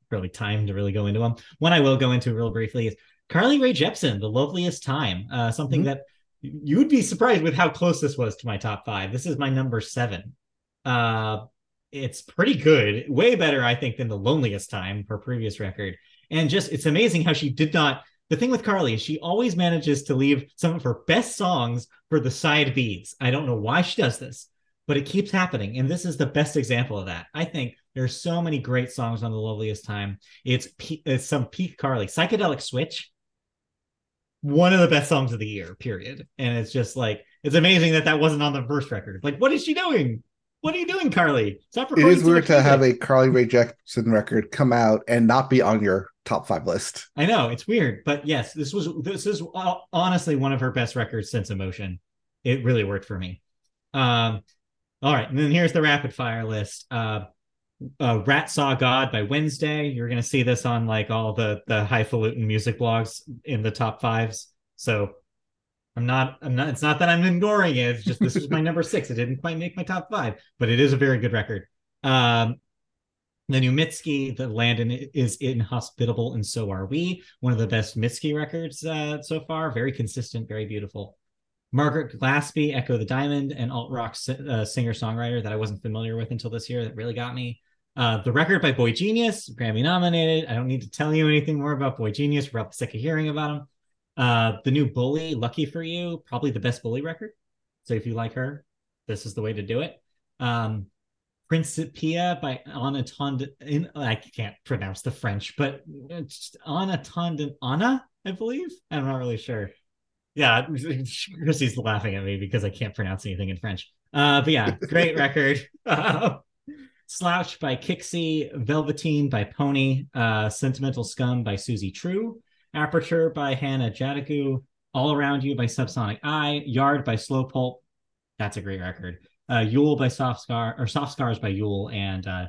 S2: really time to really go into them. One I will go into real briefly is Carly Rae Jepsen, "The Loveliest Time," uh, something
S1: Mhm.
S2: that you would be surprised with how close this was to my top five. This is my number seven. Uh, it's pretty good, way better, I think, than "The Loneliest Time," her previous record. And just it's amazing how she did not the thing with Carly is she always manages to leave some of her best songs for the side Bs. I don't know why she does this, but it keeps happening. And this is the best example of that. I think there's so many great songs on The Loveliest Time. It's, pe- it's some peak Carly. Psychedelic Switch, one of the best songs of the year, period. And it's just like, it's amazing that that wasn't on the first record. Like, what is she doing? What are you doing, Carly?
S1: Stop recording. It is weird to have a Carly Rae Jepsen record come out and not be on your top five list.
S2: I know it's weird, but yes, this was this is honestly one of her best records since Emotion. It really worked for me. Um, all right, and then here's the rapid fire list. Uh, uh, Rat Saw God by Wednesday. You're gonna see this on like all the the highfalutin music blogs in the top fives. So I'm not, I'm not, it's not that I'm ignoring it. It's just this is my [laughs] number six. It didn't quite make my top five, but it is a very good record. Um, the new Mitski, the Landon is inhospitable, and so are we. One of the best Mitski records uh, so far. Very consistent, very beautiful. Margaret Glaspy, Echo the Diamond, an alt rock uh, singer songwriter that I wasn't familiar with until this year. That really got me. Uh, the record by boygenius, Grammy nominated. I don't need to tell you anything more about boygenius. We're all sick of hearing about him. Uh, the new Bully, Lucky for You, probably the best Bully record. So if you like her, this is the way to do it. Um, Principia by Anna Tondon. I can't pronounce the French, but it's Anna I believe. I'm not really sure. Yeah, [laughs] Chrissy's laughing at me because I can't pronounce anything in French. Uh, but yeah, great record. [laughs] Slouch by Kixie, Velveteen by Pony, uh, Sentimental Scum by Susie True, Aperture by Hannah Jadagu, All Around You by Subsonic Eye, Yard by Slow Pulp. That's a great record. Uh, yeule by Soft Scar or Soft Scars by yeule and uh,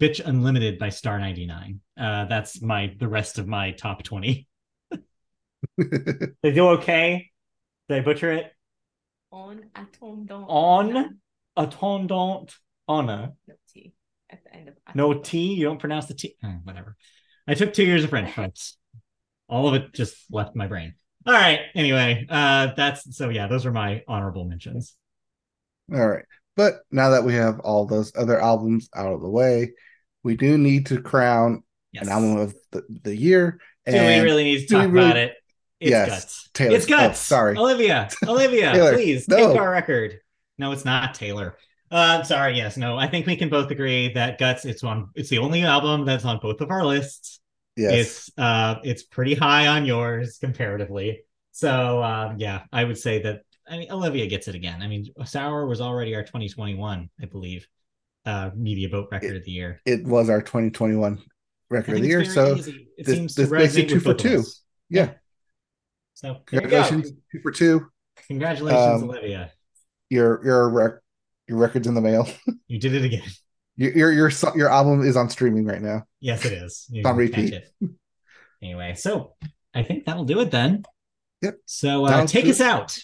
S2: Bitch Unlimited by Star 99. Uh, that's my the rest of my top 20. [laughs] they do okay? Did I butcher it?
S3: On attendant.
S2: En Attendant Ana.
S3: No T at the end of
S2: No T? You don't pronounce the T? Oh, whatever. I took two years of French, folks all of it just left my brain. All right. Anyway, uh, that's so yeah, those are my honorable mentions.
S1: All right. But now that we have all those other albums out of the way, we do need to crown yes. an album of the, the year.
S2: And do we really need to talk really... about it? It's yes, guts.
S1: Taylor.
S2: It's guts.
S1: Oh, sorry.
S2: Olivia. [laughs] Olivia, please no. take our record. No, it's not Taylor. Uh, sorry. Yes. No. I think we can both agree that Guts. It's on. It's the only album that's on both of our lists. Yes. It's uh it's pretty high on yours comparatively. So um yeah, I would say that I mean Olivia gets it again. I mean Sour was already our 2021, I believe, uh media boat record
S1: it,
S2: of the year.
S1: It was our 2021 record of the year. So easy. it this, seems this basically two for two. Yeah. yeah.
S2: So
S1: congratulations, two for two.
S2: Congratulations, um, Olivia.
S1: Your your your record's in the mail.
S2: you did it again. [laughs]
S1: Your, your your your album is on streaming right now.
S2: Yes, it is.
S1: You on repeat.
S2: Anyway, so I think that'll do it then.
S1: Yep.
S2: So uh, take us out.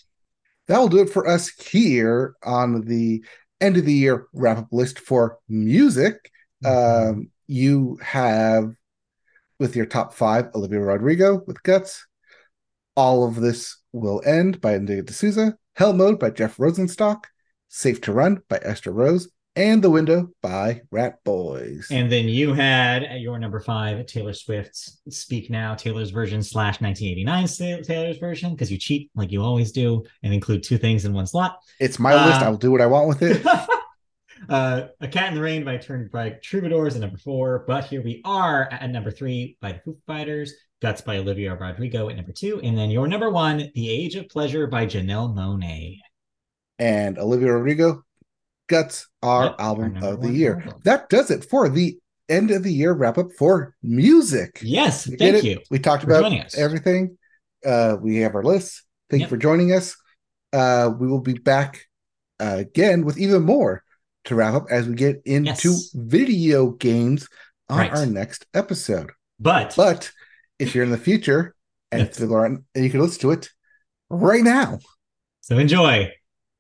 S1: That'll do it for us here on the end of the year wrap up list for music. Mm-hmm. Um, you have with your top five Olivia Rodrigo with Guts. All of this will end by Indigo De Souza. Hell Mode by Jeff Rosenstock. Safe to Run by Esther Rose and The Window by Ratboys.
S2: And then you had at your number five Taylor Swift's Speak Now, Taylor's version slash 1989 Taylor's version, because you cheat like you always do and include two things in one slot.
S1: It's my uh, list. I will do what I want with it. [laughs]
S2: uh, A Cat in the Rain by Turnpike Troubadours at number four. But here we are at number three by the Foo Fighters. Guts by Olivia Rodrigo at number two. And then your number one, The Age of Pleasure by Janelle Monáe.
S1: And Olivia Rodrigo Guts, our yep, album of the year. Album. That does it for the end of the year wrap up for music.
S2: Yes, we thank you.
S1: We talked about everything. Uh, we have our list. Thank yep. you for joining us. Uh, we will be back uh, again with even more to wrap up as we get into yes. video games on right. our next episode.
S2: But
S1: but if you're in the future and you can listen to it right now.
S2: So enjoy.